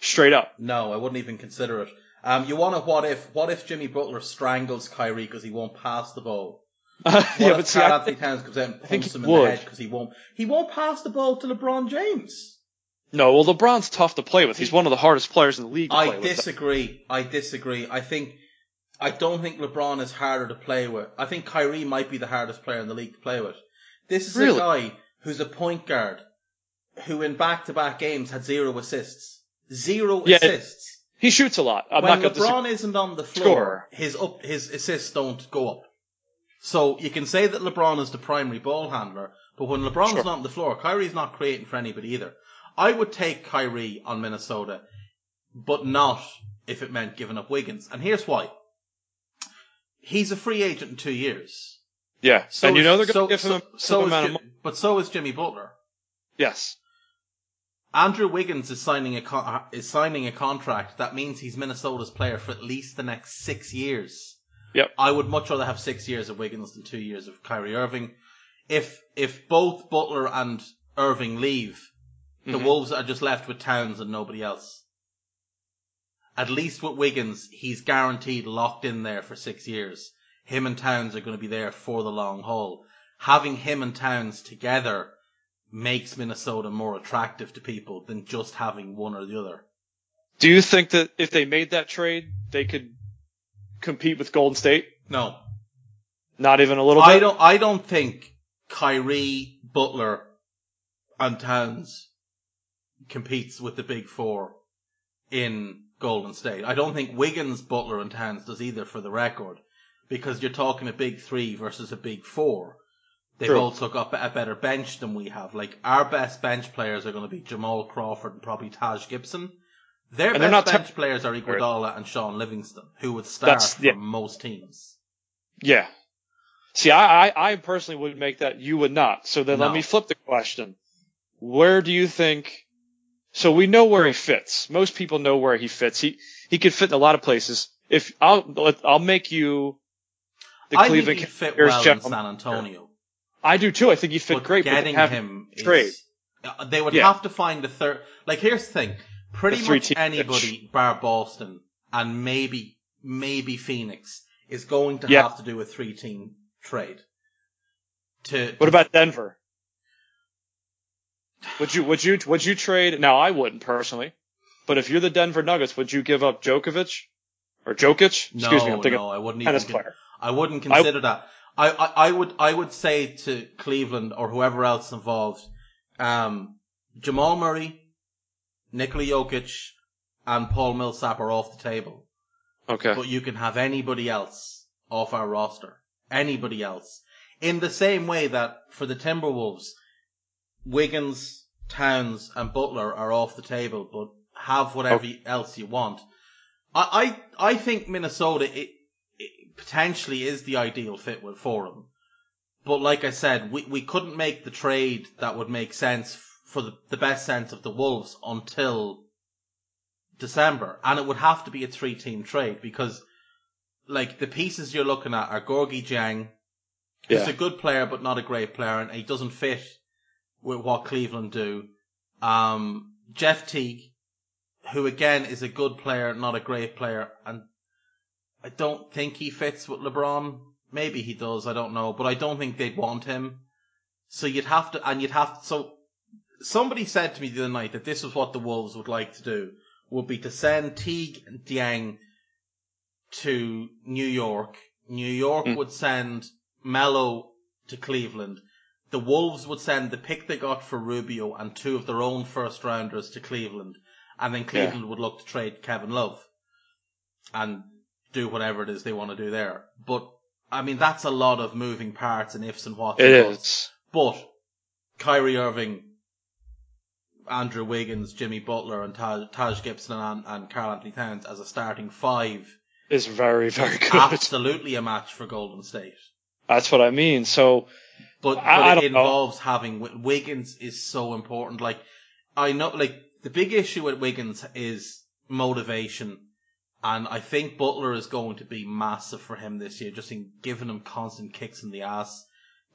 straight up? No, I wouldn't even consider it. Um, you want to what if? What if Jimmy Butler strangles Kyrie because he won't pass the ball? (laughs) yeah, but see, I Anthony think, Towns comes out and he him in would. the head because he won't? He won't pass the ball to LeBron James. no, well, LeBron's tough to play with. He's one of the hardest players in the league to play I with. disagree. I disagree. I think I don't think LeBron is harder to play with. I think Kyrie might be the hardest player in the league to play with. This is Really? a guy who's a point guard who in back to back games had zero assists. Zero Yeah, assists. He shoots a lot. I'm when not going to LeBron isn't on the floor, Scorer. his up his assists don't go up. So you can say that LeBron is the primary ball handler, but when LeBron's Sure. not on the floor, Kyrie's not creating for anybody either. I would take Kyrie on Minnesota, but not if it meant giving up Wiggins. And here's why. He's a free agent in two years. Yeah, So and you is- know they're so, going to give him so, so amount of money. but so is Jimmy Butler. Yes. Andrew Wiggins is signing a con- is signing a contract that means he's Minnesota's player for at least the next six years. Yep. I would much rather have six years of Wiggins than two years of Kyrie Irving. If if both Butler and Irving leave, the Mhm. Wolves are just left with Towns and nobody else. At least with Wiggins, he's guaranteed locked in there for six years. Him and Towns are going to be there for the long haul. Having him and Towns together makes Minnesota more attractive to people than just having one or the other. Do you think that if they made that trade, they could compete with Golden State? No, Not even a little bit. I don't. I don't think Kyrie, Butler, and Towns competes with the big four in Golden State. I don't think Wiggins, Butler, and Towns does either for the record, because you're talking a big three versus a big four. They've True. also got a better bench than we have. Like our best bench players are going to be Jamal Crawford and probably Taj Gibson. Their And best not bench players are Iguodala and Shaun Livingston, who would start That's- for yeah. most teams. Yeah. See, I, I, I personally would make that. You would not. So then No. let me flip the question. Where do you think? So we know where he fits. Most people know where he fits. He he could fit in a lot of places. If I'll let- I'll make you the I Cleveland think fit well in San. Antonio. I do too. I think he'd fit but great. but getting him is- trade. Uh, They would Yeah. have to find a third. Like here's the thing: pretty much anybody, bar Boston and maybe maybe Phoenix, is going to Yeah. have to do a three team trade. To What about Denver? Would you would you would you trade? Now I wouldn't personally, but if you're the Denver Nuggets, would you give up Djokovic or Jokic? no, Excuse me, I'm thinking no, I wouldn't even. con- I wouldn't consider that. I, I, I would I would say to Cleveland or whoever else involved, um, Jamal Murray, Nikola Jokic, and Paul Millsap are off the table. Okay. but you can have anybody else off our roster. Anybody else. In the same way that for the Timberwolves, Wiggins, Towns, and Butler are off the table, but have whatever else you want. I, I, I think Minnesota it, it potentially is the ideal fit for him. But like I said, we, we couldn't make the trade that would make sense for the, the best sense of the Wolves until December, and it would have to be a three team trade because, like, the pieces you're looking at are Gorgui Dieng, who's Yeah. a good player but not a great player, and he doesn't fit with what Cleveland do. Um, Jeff Teague, who again is a good player, not a great player, and I don't think he fits with LeBron. Maybe he does, I don't know, but I don't think they'd want him. So you'd have to, and you'd have to, so somebody said to me the other night that this is what the Wolves would like to do, would be to send Teague and Dieng to New York. New York Mm. would send Melo to Cleveland. The Wolves would send the pick they got for Rubio and two of their own first rounders to Cleveland. And then Cleveland would look to trade Kevin Love and do whatever it is they want to do there. But, I mean, that's a lot of moving parts and ifs and whats It and is. But Kyrie Irving, Andrew Wiggins, Jimmy Butler, and Taj, Taj Gibson and, and Karl-Anthony Towns as a starting five, Is very very good. absolutely a match for Golden State. That's what I mean. So But, but I it don't know. involves having Wiggins is so important. Like I know, like the big issue with Wiggins is motivation, and I think Butler is going to be massive for him this year, just in giving him constant kicks in the ass,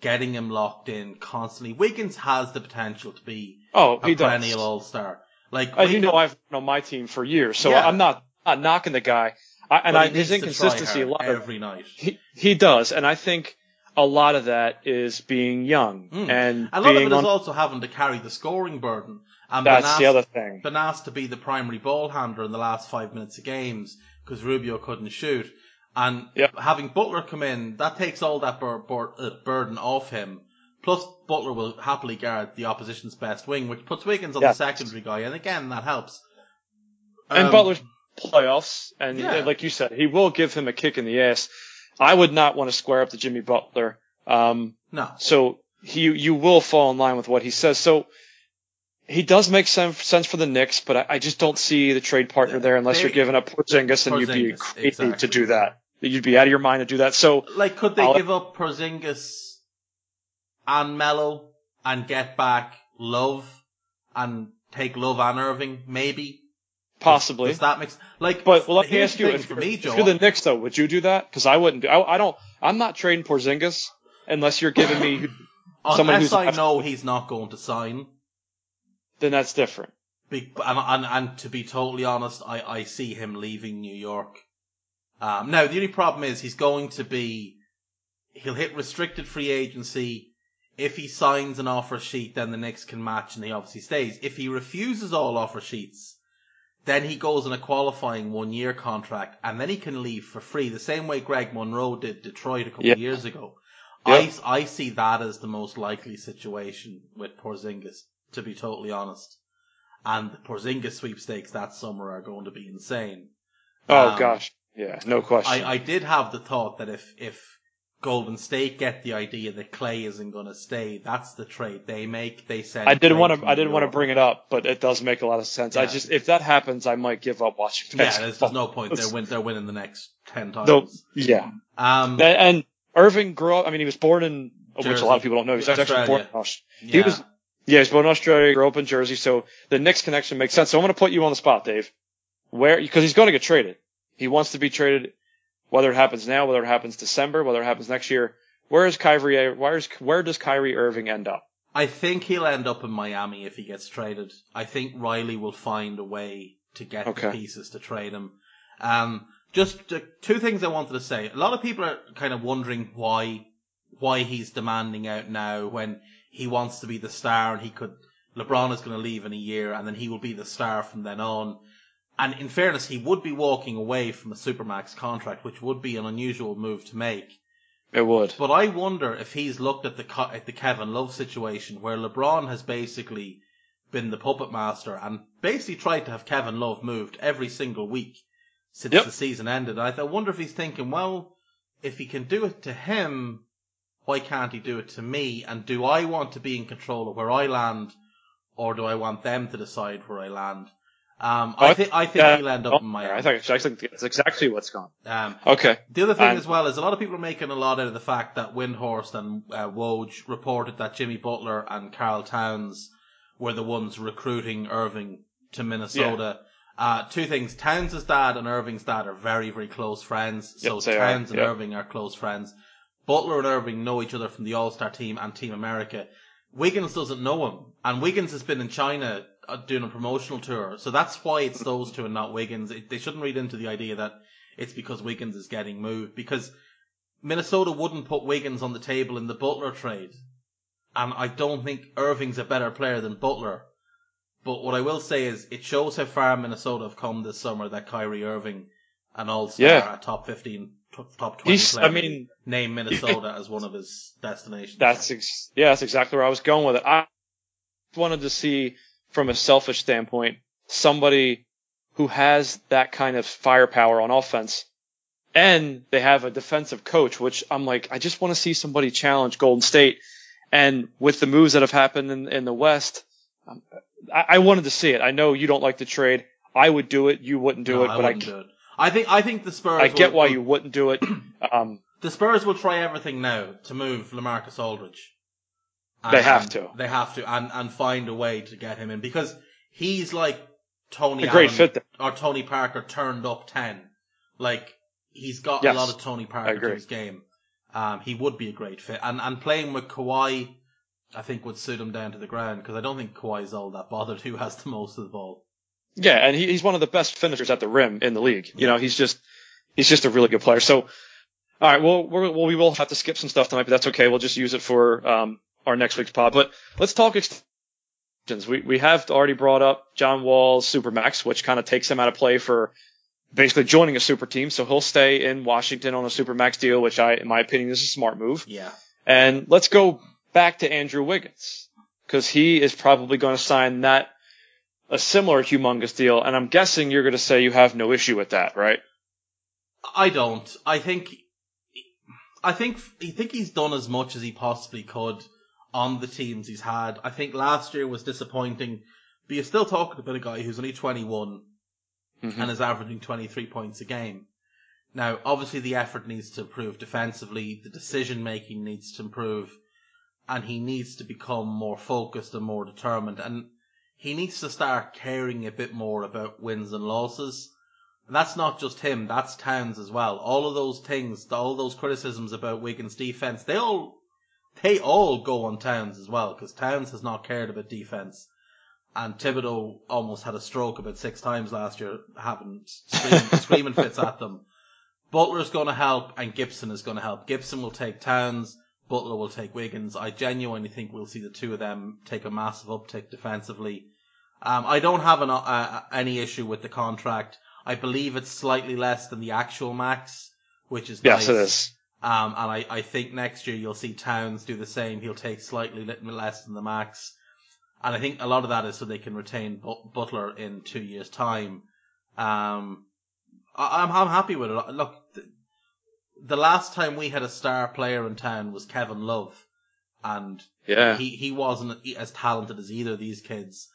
getting him locked in constantly. Wiggins has the potential to be oh, a perennial All Star. Like As you know, I've been on my team for years, so Yeah. I'm not not knocking the guy. I, and I, his inconsistency, a lot of every night. he he does, and I think a lot of that is being young Mm. and A lot of it is on. also having to carry the scoring burden. And That's been the other thing. been asked to be the primary ball handler in the last five minutes of games because Rubio couldn't shoot. And having Butler come in, that takes all that bur- bur- uh, burden off him. Plus, Butler will happily guard the opposition's best wing, which puts Wiggins on Yes. the secondary guy, and again, that helps. and Um, Butler's playoffs, and Yeah. like you said, he will give him a kick in the ass. I would not want to square up to Jimmy Butler. Um, No. so he, you will fall in line with what he says. So he does make some sense for the Knicks, but I, I just don't see the trade partner there unless They- you're giving up Porzingis, and you'd be crazy exactly. to do that. You'd be out of your mind to do that. So Like, could they I'll- give up Porzingis and Melo and get back Love and take Love and Irving? Maybe. possibly. Does that makes like? But well, let me ask you: if, for me, if you're the Knicks, though, would you do that? Because I wouldn't. Do, I, I don't. I'm not trading Porzingis unless you're giving me. (coughs) someone unless who's- I know he's not going to sign. then that's different. Be- And, and, and to be totally honest, I, I see him leaving New York. Um, now, the only problem is he's going to be, he'll hit restricted free agency. If he signs an offer sheet, then the Knicks can match and he obviously stays. If he refuses all offer sheets, then he goes on a qualifying one year contract and then he can leave for free, the same way Greg Monroe did Detroit a couple Yeah. of years ago. Yeah. I, I see that as the most likely situation with Porzingis, to be totally honest. And the Porzingis sweepstakes that summer are going to be insane. Oh Um, gosh, yeah, no question. I, I did have the thought that if, if Golden State get the idea that Klay isn't going to stay, that's the trade they make. They send. I didn't want to. I didn't want to bring it up, but it does make a lot of sense. I just, if that happens, I might give up watching. Yeah, there's, there's no point. They're win, They're winning the next ten No, times. yeah, Um, and, and Irving grew up. I mean, he was born in, which a lot of people don't know. He's actually born in Australia. Australia. He was, yeah, he's born in Australia, grew up in Jersey, so the Knicks connection makes sense. So I'm going to put you on the spot, Dave. Where, because he's going to get traded. He wants to be traded, whether it happens now, whether it happens December, whether it happens next year. Where is Kyrie? Where's where does Kyrie Irving end up? I think he'll end up in Miami if he gets traded. I think Riley will find a way to get the pieces to trade him. Um, just uh, two things I wanted to say. A lot of people are kind of wondering why why he's demanding out now when he wants to be the star and he could. LeBron is going to leave in a year and then he will be the star from then on. And in fairness, he would be walking away from a supermax contract, which would be an unusual move to make. It would. But I wonder if he's looked at the at the Kevin Love situation where LeBron has basically been the puppet master and basically tried to have Kevin Love moved every single week since Yep. the season ended. I, I wonder if he's thinking, well, if he can do it to him, why can't he do it to me? And do I want to be in control of where I land, or do I want them to decide where I land? Um, I I- think I think Uh, he'll end up oh, in Miami. I think, I think that's exactly what's gone. um, Okay. the other thing And- as well is a lot of people are making a lot out of the fact that Windhorst and uh, Woj reported that Jimmy Butler and Karl Towns were the ones recruiting Irving to Minnesota. Uh, two things. Towns' dad and Irving's dad are very, very close friends. So Yes, they are. Towns and Yep. Irving are close friends. Butler and Irving know each other from the All-Star team and Team America. Wiggins doesn't know him. And Wiggins has been in China Uh, doing a promotional tour. So that's why it's those two and not Wiggins. It, they shouldn't read into the idea that it's because Wiggins is getting moved because Minnesota wouldn't put Wiggins on the table in the Butler trade. And I don't think Irving's a better player than Butler. But what I will say is it shows how far Minnesota have come this summer that Kyrie Irving, an all-star, Yeah. a top 15, top 20 He's, player, I mean, named Minnesota as one of his destinations. that's, ex- yeah, that's exactly where I was going with it. I wanted to see from a selfish standpoint, somebody who has that kind of firepower on offense and they have a defensive coach, which I'm like, I just want to see somebody challenge Golden State. And with the moves that have happened in, in the West, um, I, I wanted to see it. I know you don't like the trade. I would do it. You wouldn't do No, it, but I, wouldn't do it. I think I think the Spurs. I get will- why will- you wouldn't do it. (clears throat) Um, The Spurs will try everything now to move LaMarcus Aldridge. They have to. They have to, and and find a way to get him in because he's like Tony a great fit there. or Tony Parker turned up ten. Like he's got Yes, a lot of Tony Parker to his game. Um, he would be a great fit, and and playing with Kawhi, I think would suit him down to the ground because I don't think Kawhi's all that bothered who has the most of the ball. Yeah, and he, he's one of the best finishers at the rim in the league. You know, he's just he's just a really good player. So, all right, well, we're, well, we will have to skip some stuff tonight, but that's okay. We'll just use it for um, our next week's pod. But let's talk extensions. We we have already brought up John Wall's supermax, which kind of takes him out of play for basically joining a super team. So he'll stay in Washington on a supermax deal, which I, in my opinion, is a smart move. Yeah. And let's go back to Andrew Wiggins because he is probably going to sign that a similar humongous deal. And I'm guessing you're going to say you have no issue with that, right? I don't. I think, I think, I think he's done as much as he possibly could on the teams he's had. I think last year was disappointing, but you're still talking about a guy who's only 21 Mm-hmm. and is averaging 23 points a game. Now, obviously the effort needs to improve defensively, the decision making needs to improve, and he needs to become more focused and more determined, and he needs to start caring a bit more about wins and losses. And that's not just him, that's Towns as well. All of those things, all those criticisms about Wiggins' defense, they all, they all go on Towns as well, because Towns has not cared about defense. And Thibodeau almost had a stroke about six times last year, having screaming, (laughs) screaming fits at them. Butler's going to help, and Gibson is going to help. Gibson will take Towns, Butler will take Wiggins. I genuinely think we'll see the two of them take a massive uptick defensively. Um, I don't have an, uh, any issue with the contract. I believe it's slightly less than the actual max, which is Yes, nice. it is. Um, and I, I think next year you'll see Towns do the same. He'll take slightly less than the max. And I think a lot of that is so they can retain Butler in two years' time. Um, I, I'm, I'm happy with it. Look, the, the last time we had a star player in town was Kevin Love. And Yeah. he, he wasn't as talented as either of these kids.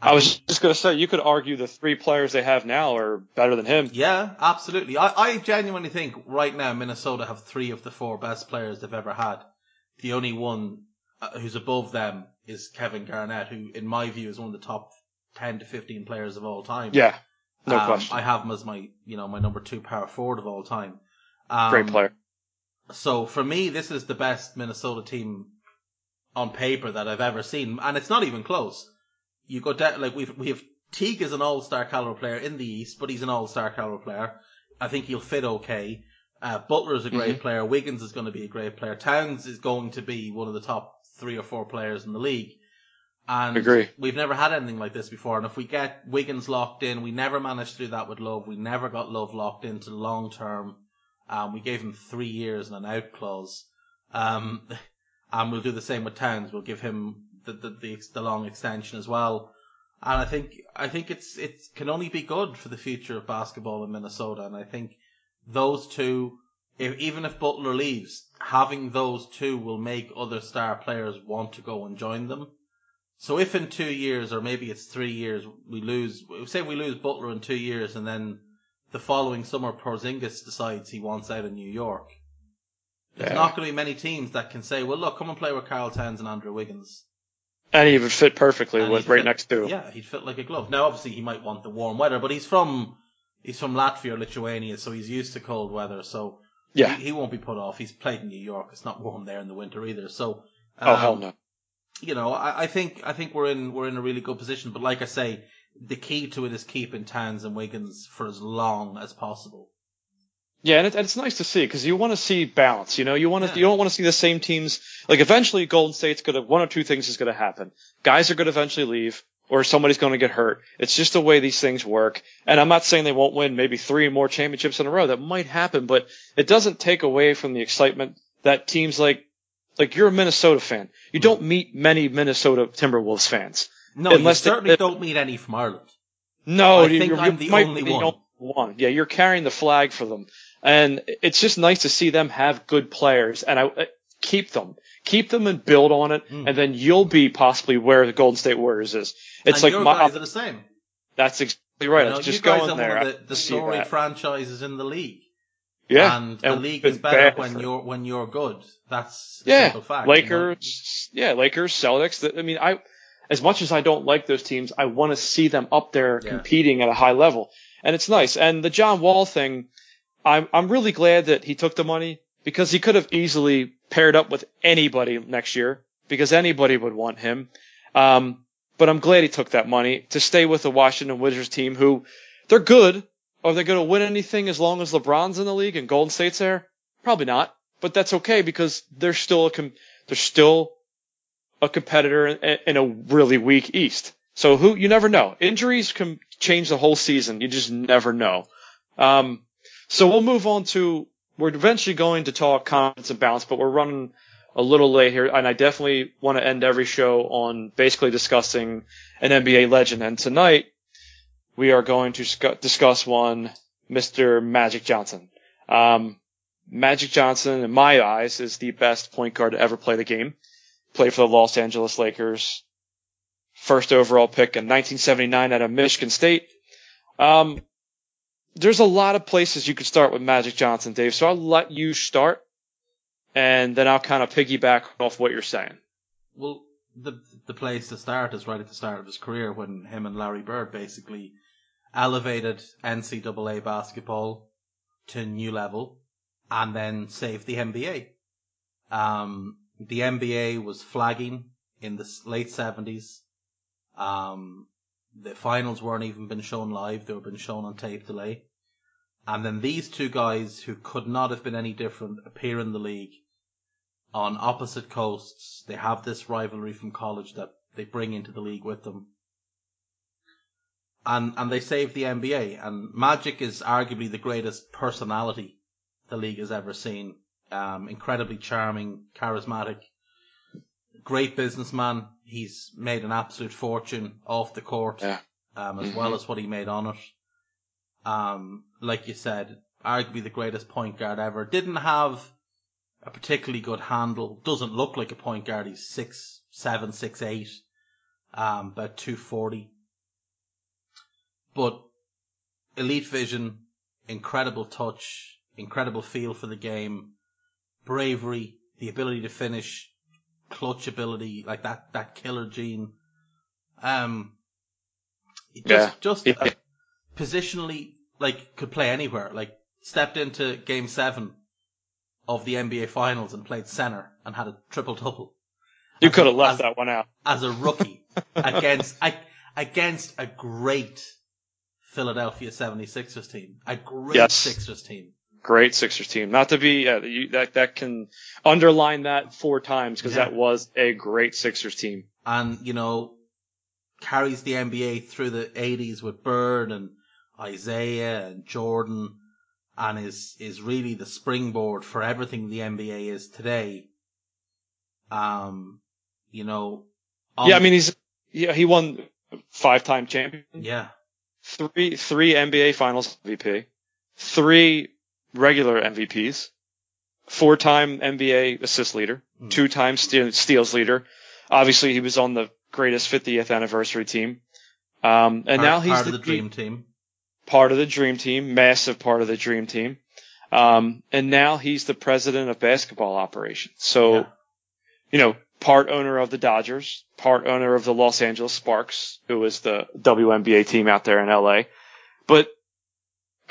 I was just going to say, you could argue the three players they have now are better than him. Yeah, absolutely. I, I genuinely think right now Minnesota have three of the four best players they've ever had. The only one uh, who's above them is Kevin Garnett, who, in my view, is one of the top ten to fifteen players of all time. Yeah. No Um, question. I have him as my, you know, my number two power forward of all time. Um, Great player. So for me, this is the best Minnesota team on paper that I've ever seen, and it's not even close. You go down like we've we have Teague is an all star caliber player in the East, but he's an all star caliber player. I think he'll fit okay. Uh, Butler is a great Mhm. player. Wiggins is going to be a great player. Towns is going to be one of the top three or four players in the league. And Agree. we've never had anything like this before. And if we get Wiggins locked in, we never managed to do that with Love. We never got Love locked into long term. Um, we gave him three years and an out clause. Um, (laughs) and we'll do the same with Towns. We'll give him the, the, the, the long extension as well. And I think, I think it's, it can only be good for the future of basketball in Minnesota. And I think those two, if, even if Butler leaves, having those two will make other star players want to go and join them. So if in two years, or maybe it's three years, we lose, say we lose Butler in two years and then the following summer Porzingis decides he wants out of New York. There's Yeah. not going to be many teams that can say, well, look, come and play with Karl Towns and Andrew Wiggins. And he would fit perfectly And with right fit- next to him. Yeah, he'd fit like a glove. Now, obviously, he might want the warm weather, but he's from he's from Latvia or Lithuania, so he's used to cold weather. So Yeah. he, he won't be put off. He's played in New York. It's not warm there in the winter either. So oh um, hell no. you know, I, I think I think we're in we're in a really good position. But like I say, the key to it is keeping Towns and Wiggins for as long as possible. Yeah, and, it, and it's nice to see because you want to see balance. You know, you want to Yeah. you don't want to see the same teams. Like eventually, Golden State's gonna one or two things is gonna happen. Guys are gonna eventually leave, or somebody's gonna get hurt. It's just the way these things work. And I'm not saying they won't win maybe three more championships in a row. That might happen, but it doesn't take away from the excitement that teams like like you're a Minnesota fan. You don't mm. meet many Minnesota Timberwolves fans. No, Unless they- you certainly don't meet any from Ireland. No, I you, think you I'm the only one. only one. Yeah, you're carrying the flag for them, and it's just nice to see them have good players, and I uh, keep them, keep them, and build on it, Mm. and then you'll be possibly where the Golden State Warriors is. It's and like your my, guys are the same. that's exactly right. You know, It's just going are there. one of the, the storied franchises in the league. yeah, and the and league is better when for- you're when you're good. That's a yeah, fact. you know? Lakers, yeah, Lakers, Celtics. I mean, I as much as I don't like those teams, I want to see them up there Yeah. competing at a high level, and it's nice. And the John Wall thing, I'm I'm really glad that he took the money because he could have easily paired up with anybody next year because anybody would want him. Um, but I'm glad he took that money to stay with the Washington Wizards team, who they're good. Are they going to win anything as long as LeBron's in the league and Golden State's there? Probably not, but that's okay because they're still a com- they're still a competitor in, a really weak East. So who you never know. Injuries can change the whole season. You just never know. Um, so we'll move on to we're eventually going to talk confidence and balance, but we're running a little late here, and I definitely want to end every show on basically discussing an NBA legend. And tonight we are going to discuss one, Mr. Magic Johnson. Um, Magic Johnson, in my eyes, is the best point guard to ever play the game. Played for the Los Angeles Lakers. First overall pick in 1979 out of Michigan State. Um, there's a lot of places you could start with Magic Johnson, Dave. So I'll let you start, and then I'll kind of piggyback off what you're saying. Well, the the place to start is right at the start of his career when him and Larry Bird basically elevated NCAA basketball to new level, and then saved the NBA. Um, the NBA was flagging in the late seventies. Um, the finals weren't even been shown live; they were been shown on tape delay. And then these two guys, who could not have been any different, appear in the league on opposite coasts. They have this rivalry from college that they bring into the league with them. And and they save the NBA. And Magic is arguably the greatest personality the league has ever seen. Um, incredibly charming, charismatic, great businessman. He's made an absolute fortune off the court, yeah. um, as mm-hmm. well as what he made on it. Um, like you said, arguably the greatest point guard ever. Didn't have a particularly good handle. Doesn't look like a point guard. He's six seven, six eight, um, about two forty. But elite vision, incredible touch, incredible feel for the game, bravery, the ability to finish, clutch ability, like that, that killer gene. Um, just, yeah. just uh, positionally, like, could play anywhere. Like, stepped into game seven of the NBA finals and played center and had a triple double. You could have left as, that one out. As a rookie (laughs) against, against a great Philadelphia 76ers team. A great yes. Sixers team great Sixers team. Not to be uh, you, that that can underline that four times because yeah. that was a great Sixers team. And you know, carries the NBA through the '80s with Bird and Isaiah and Jordan, and is is really the springboard for everything the NBA is today. Um, you know. yeah, I mean he's yeah he won five time champion. Yeah. Three three NBA Finals MVP, three regular MVPs, four time NBA assist leader, mm. two time steals leader. Obviously, he was on the greatest 50th anniversary team. Um, and part, now he's part the, of the dream team. Part of the dream team, massive part of the dream team. Um, and now he's the president of basketball operations. So, yeah. you know, part owner of the Dodgers, part owner of the Los Angeles Sparks, who is the WNBA team out there in LA. But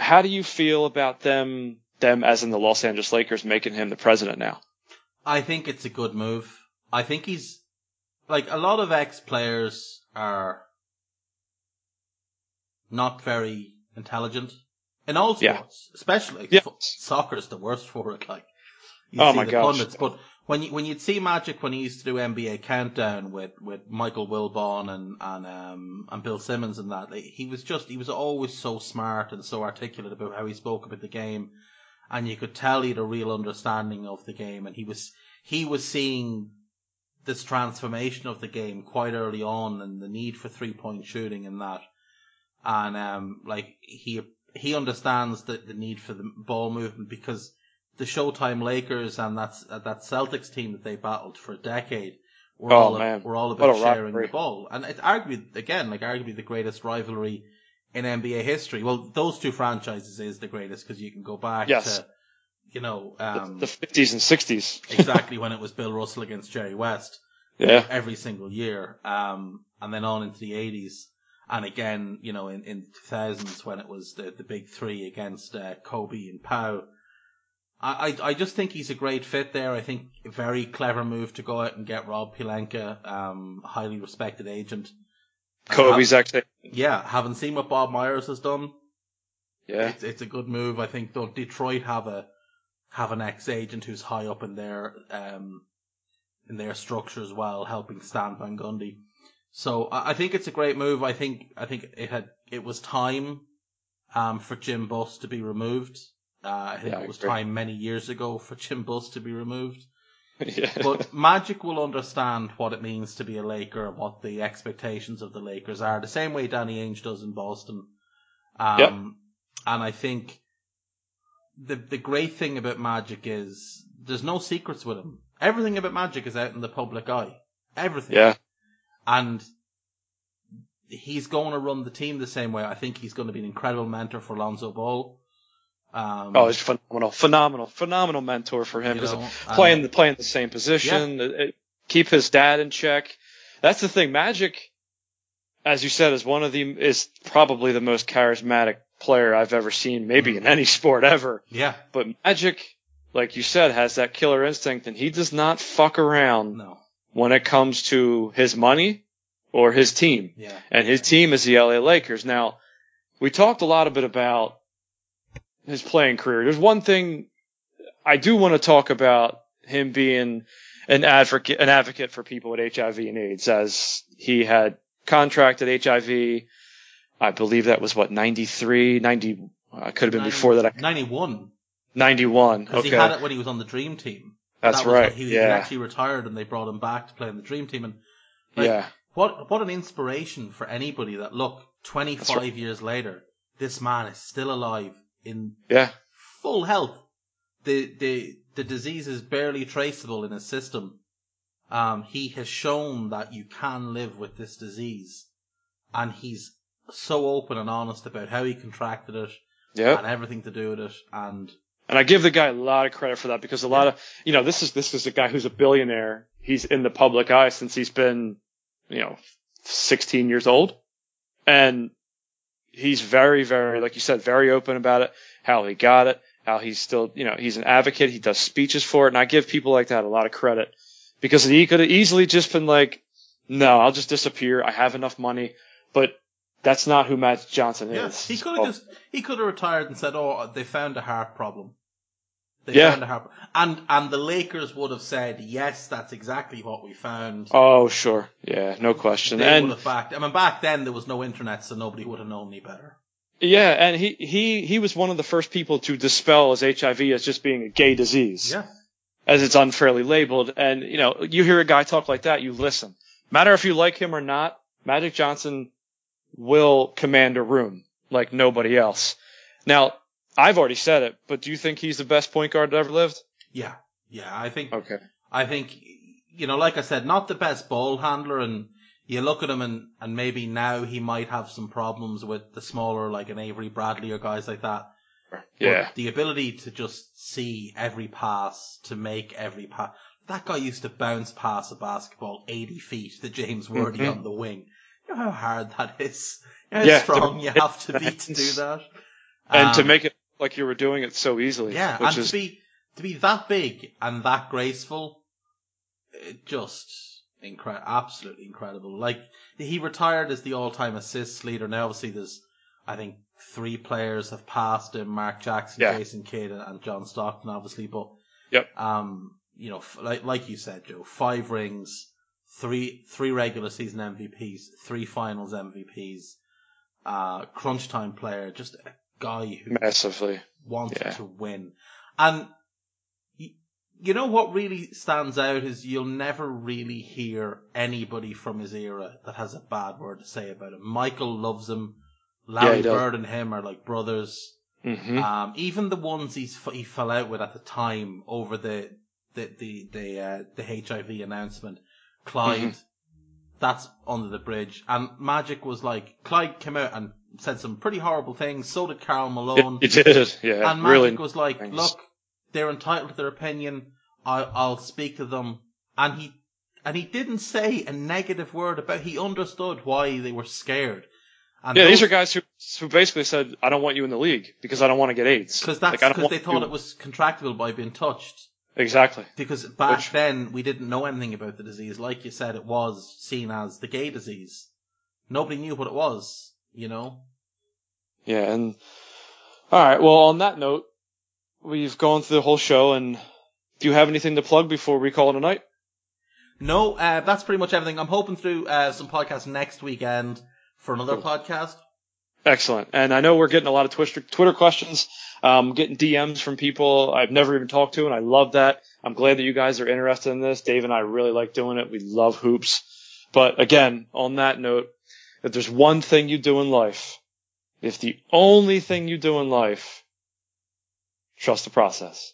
how do you feel about them, them as in the Los Angeles Lakers making him the president now? I think it's a good move. I think he's like a lot of ex players are not very intelligent in all sports, yeah. especially yeah. soccer is the worst for it. Like, you oh my gosh! Pundits, but when you when you'd see Magic when he used to do NBA Countdown with, with Michael Wilbon and and um and Bill Simmons and that, he was just he was always so smart and so articulate about how he spoke about the game, and you could tell he had a real understanding of the game, and he was he was seeing this transformation of the game quite early on and the need for three point shooting and that, and um like he he understands the the need for the ball movement because the Showtime Lakers and that that Celtics team that they battled for a decade were oh, all man. were all about sharing the ball, and it's arguably again like arguably the greatest rivalry in NBA history. Well, those two franchises is the greatest because you can go back yes. to you know um, the fifties and sixties (laughs) exactly when it was Bill Russell against Jerry West. Yeah, every single year, um, and then on into the eighties. And again, you know, in, in 2000s when it was the, the big three against uh, Kobe and Pau, I, I just think he's a great fit there. I think a very clever move to go out and get Rob Pelinka, um, highly respected agent, Kobe's ex. Yeah, having seen what Bob Myers has done, Yeah. it's it's a good move. I think though Detroit have a have an ex agent who's high up in their um in their structure as well, helping Stan Van Gundy. So I, I think it's a great move. I think I think it had it was time um for Jim Buss to be removed. Uh, I think Yeah, it was time many years ago for Jim Buss to be removed. (laughs) yeah. But Magic will understand what it means to be a Laker and what the expectations of the Lakers are, the same way Danny Ainge does in Boston. Um, Yep. And I think the the great thing about Magic is there's no secrets with him. Everything about Magic is out in the public eye. Everything. yeah. And he's going to run the team the same way. I think he's going to be an incredible mentor for Lonzo Ball. Um, Oh, it's phenomenal, phenomenal, phenomenal mentor for him. You know, playing um, the playing the same position, it- it- keep his dad in check. That's the thing. Magic, as you said, is one of the is probably the most charismatic player I've ever seen, maybe Mm. in any (laughs) sport ever. yeah, But Magic, like you said, has that killer instinct, and he does not fuck around no, when it comes to his money or his team. yeah, and his team is the LA Lakers. Now, we talked a lot a bit about his playing career. There's one thing I do want to talk about him being an advocate, an advocate for people with HIV and AIDS, as he had contracted HIV. I believe that was what 93, 90. Uh, could have been before that. 91. 91. Because Okay, he had it when he was on the Dream Team. that's That right. he yeah, actually retired and they brought him back to play in the Dream Team. And like, yeah, what what an inspiration for anybody that look, 25 right. years later, this man is still alive in yeah. full health. The the the disease is barely traceable in his system. Um, he has shown that you can live with this disease, and he's so open and honest about how he contracted it Yep. and everything to do with it. And And I give the guy a lot of credit for that because a lot of, you know, this is, this is a guy who's a billionaire. He's in the public eye since he's been, you know, 16 years old. And he's very, very, like you said, very open about it, how he got it, how he's still, you know, he's an advocate. He does speeches for it. And I give people like that a lot of credit because he could have easily just been like, no, I'll just disappear. I have enough money, but that's not who Magic Johnson yeah, is. he could have Oh, just he could have retired and said, "Oh, they found a heart problem." They Yeah. found a and and the Lakers would have said, "Yes, that's exactly what we found." Oh, sure. Yeah, no question. they and would have backed. I mean, back then there was no internet, so nobody would have known any better. Yeah, and he, he, he was one of the first people to dispel as HIV as just being a gay disease, Yeah, as it's unfairly labeled. And, you know, you hear a guy talk like that, you listen. Matter if you like him or not, Magic Johnson will command a room like nobody else. Now, I've already said it, but do you think he's the best point guard that ever lived? yeah, yeah. I think Okay. I think you know, like I said, not the best ball handler, and you look at him and and maybe now he might have some problems with the smaller, like an Avery Bradley or guys like that. Yeah. But the ability to just see every pass, to make every pass. That guy used to bounce past a basketball 80 feet to James Worthy Mhm. on the wing. You know how hard that is? You know how Yeah, strong you have to be to do (laughs) that? And to Um, make it like you were doing it so easily. yeah, Which and is, to be to be that big and that graceful, it just incredible, absolutely incredible. Like he retired as the all-time assists leader. Now, obviously, there's I think three players have passed him: Mark Jackson, Yeah. Jason Kidd, and- John Stockton, obviously. But Yep. um, you know, f- like like you said, Joe, five rings, three three regular season MVPs, three Finals MVPs, uh, crunch time player, just guy who massively. wants Yeah. to win. And you know what really stands out is you'll never really hear anybody from his era that has a bad word to say about him. Michael loves him. Larry does. Bird and him are like brothers. hmm Um, even the ones he's he fell out with at the time over the the the the, uh, the HIV announcement, Clyde. Mm-hmm. That's under the bridge. And Magic was like Clyde came out and said some pretty horrible things. So did Karl Malone. It, did. Yeah. And Magic really. was like, things. look, they're entitled to their opinion. I, I'll speak to them. And he, and he didn't say a negative word about, he understood why they were scared. And Yeah, these are guys who who basically said, "I don't want you in the league because I don't want to get AIDS." because that's Like, because want they thought you- it was contractable by being touched. exactly. Because back Which- then we didn't know anything about the disease. Like you said, it was seen as the gay disease. nobody knew what it was. You know. Yeah, and all right. Well, on that note, we've gone through the whole show, and do you have anything to plug before we call it a night? No, uh, that's pretty much everything. I'm hoping through uh, some podcasts next weekend for another podcast. Excellent. And I know we're getting a lot of Twitter, Twitter questions, um, getting DMs from people I've never even talked to, and I love that. I'm glad that you guys are interested in this. Dave and I really like doing it. We love hoops. But again, on that note, if there's one thing you do in life, if the only thing you do in life, trust the process.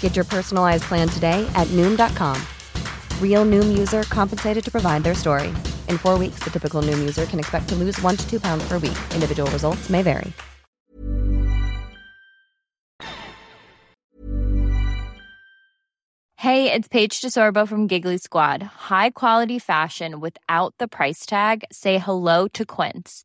Get your personalized plan today at Noom.com. Real Noom user compensated to provide their story. In four weeks, the typical Noom user can expect to lose one to two pounds per week. Individual results may vary. Hey, it's Paige DeSorbo from Giggly Squad. High quality fashion without the price tag? Say hello to Quince.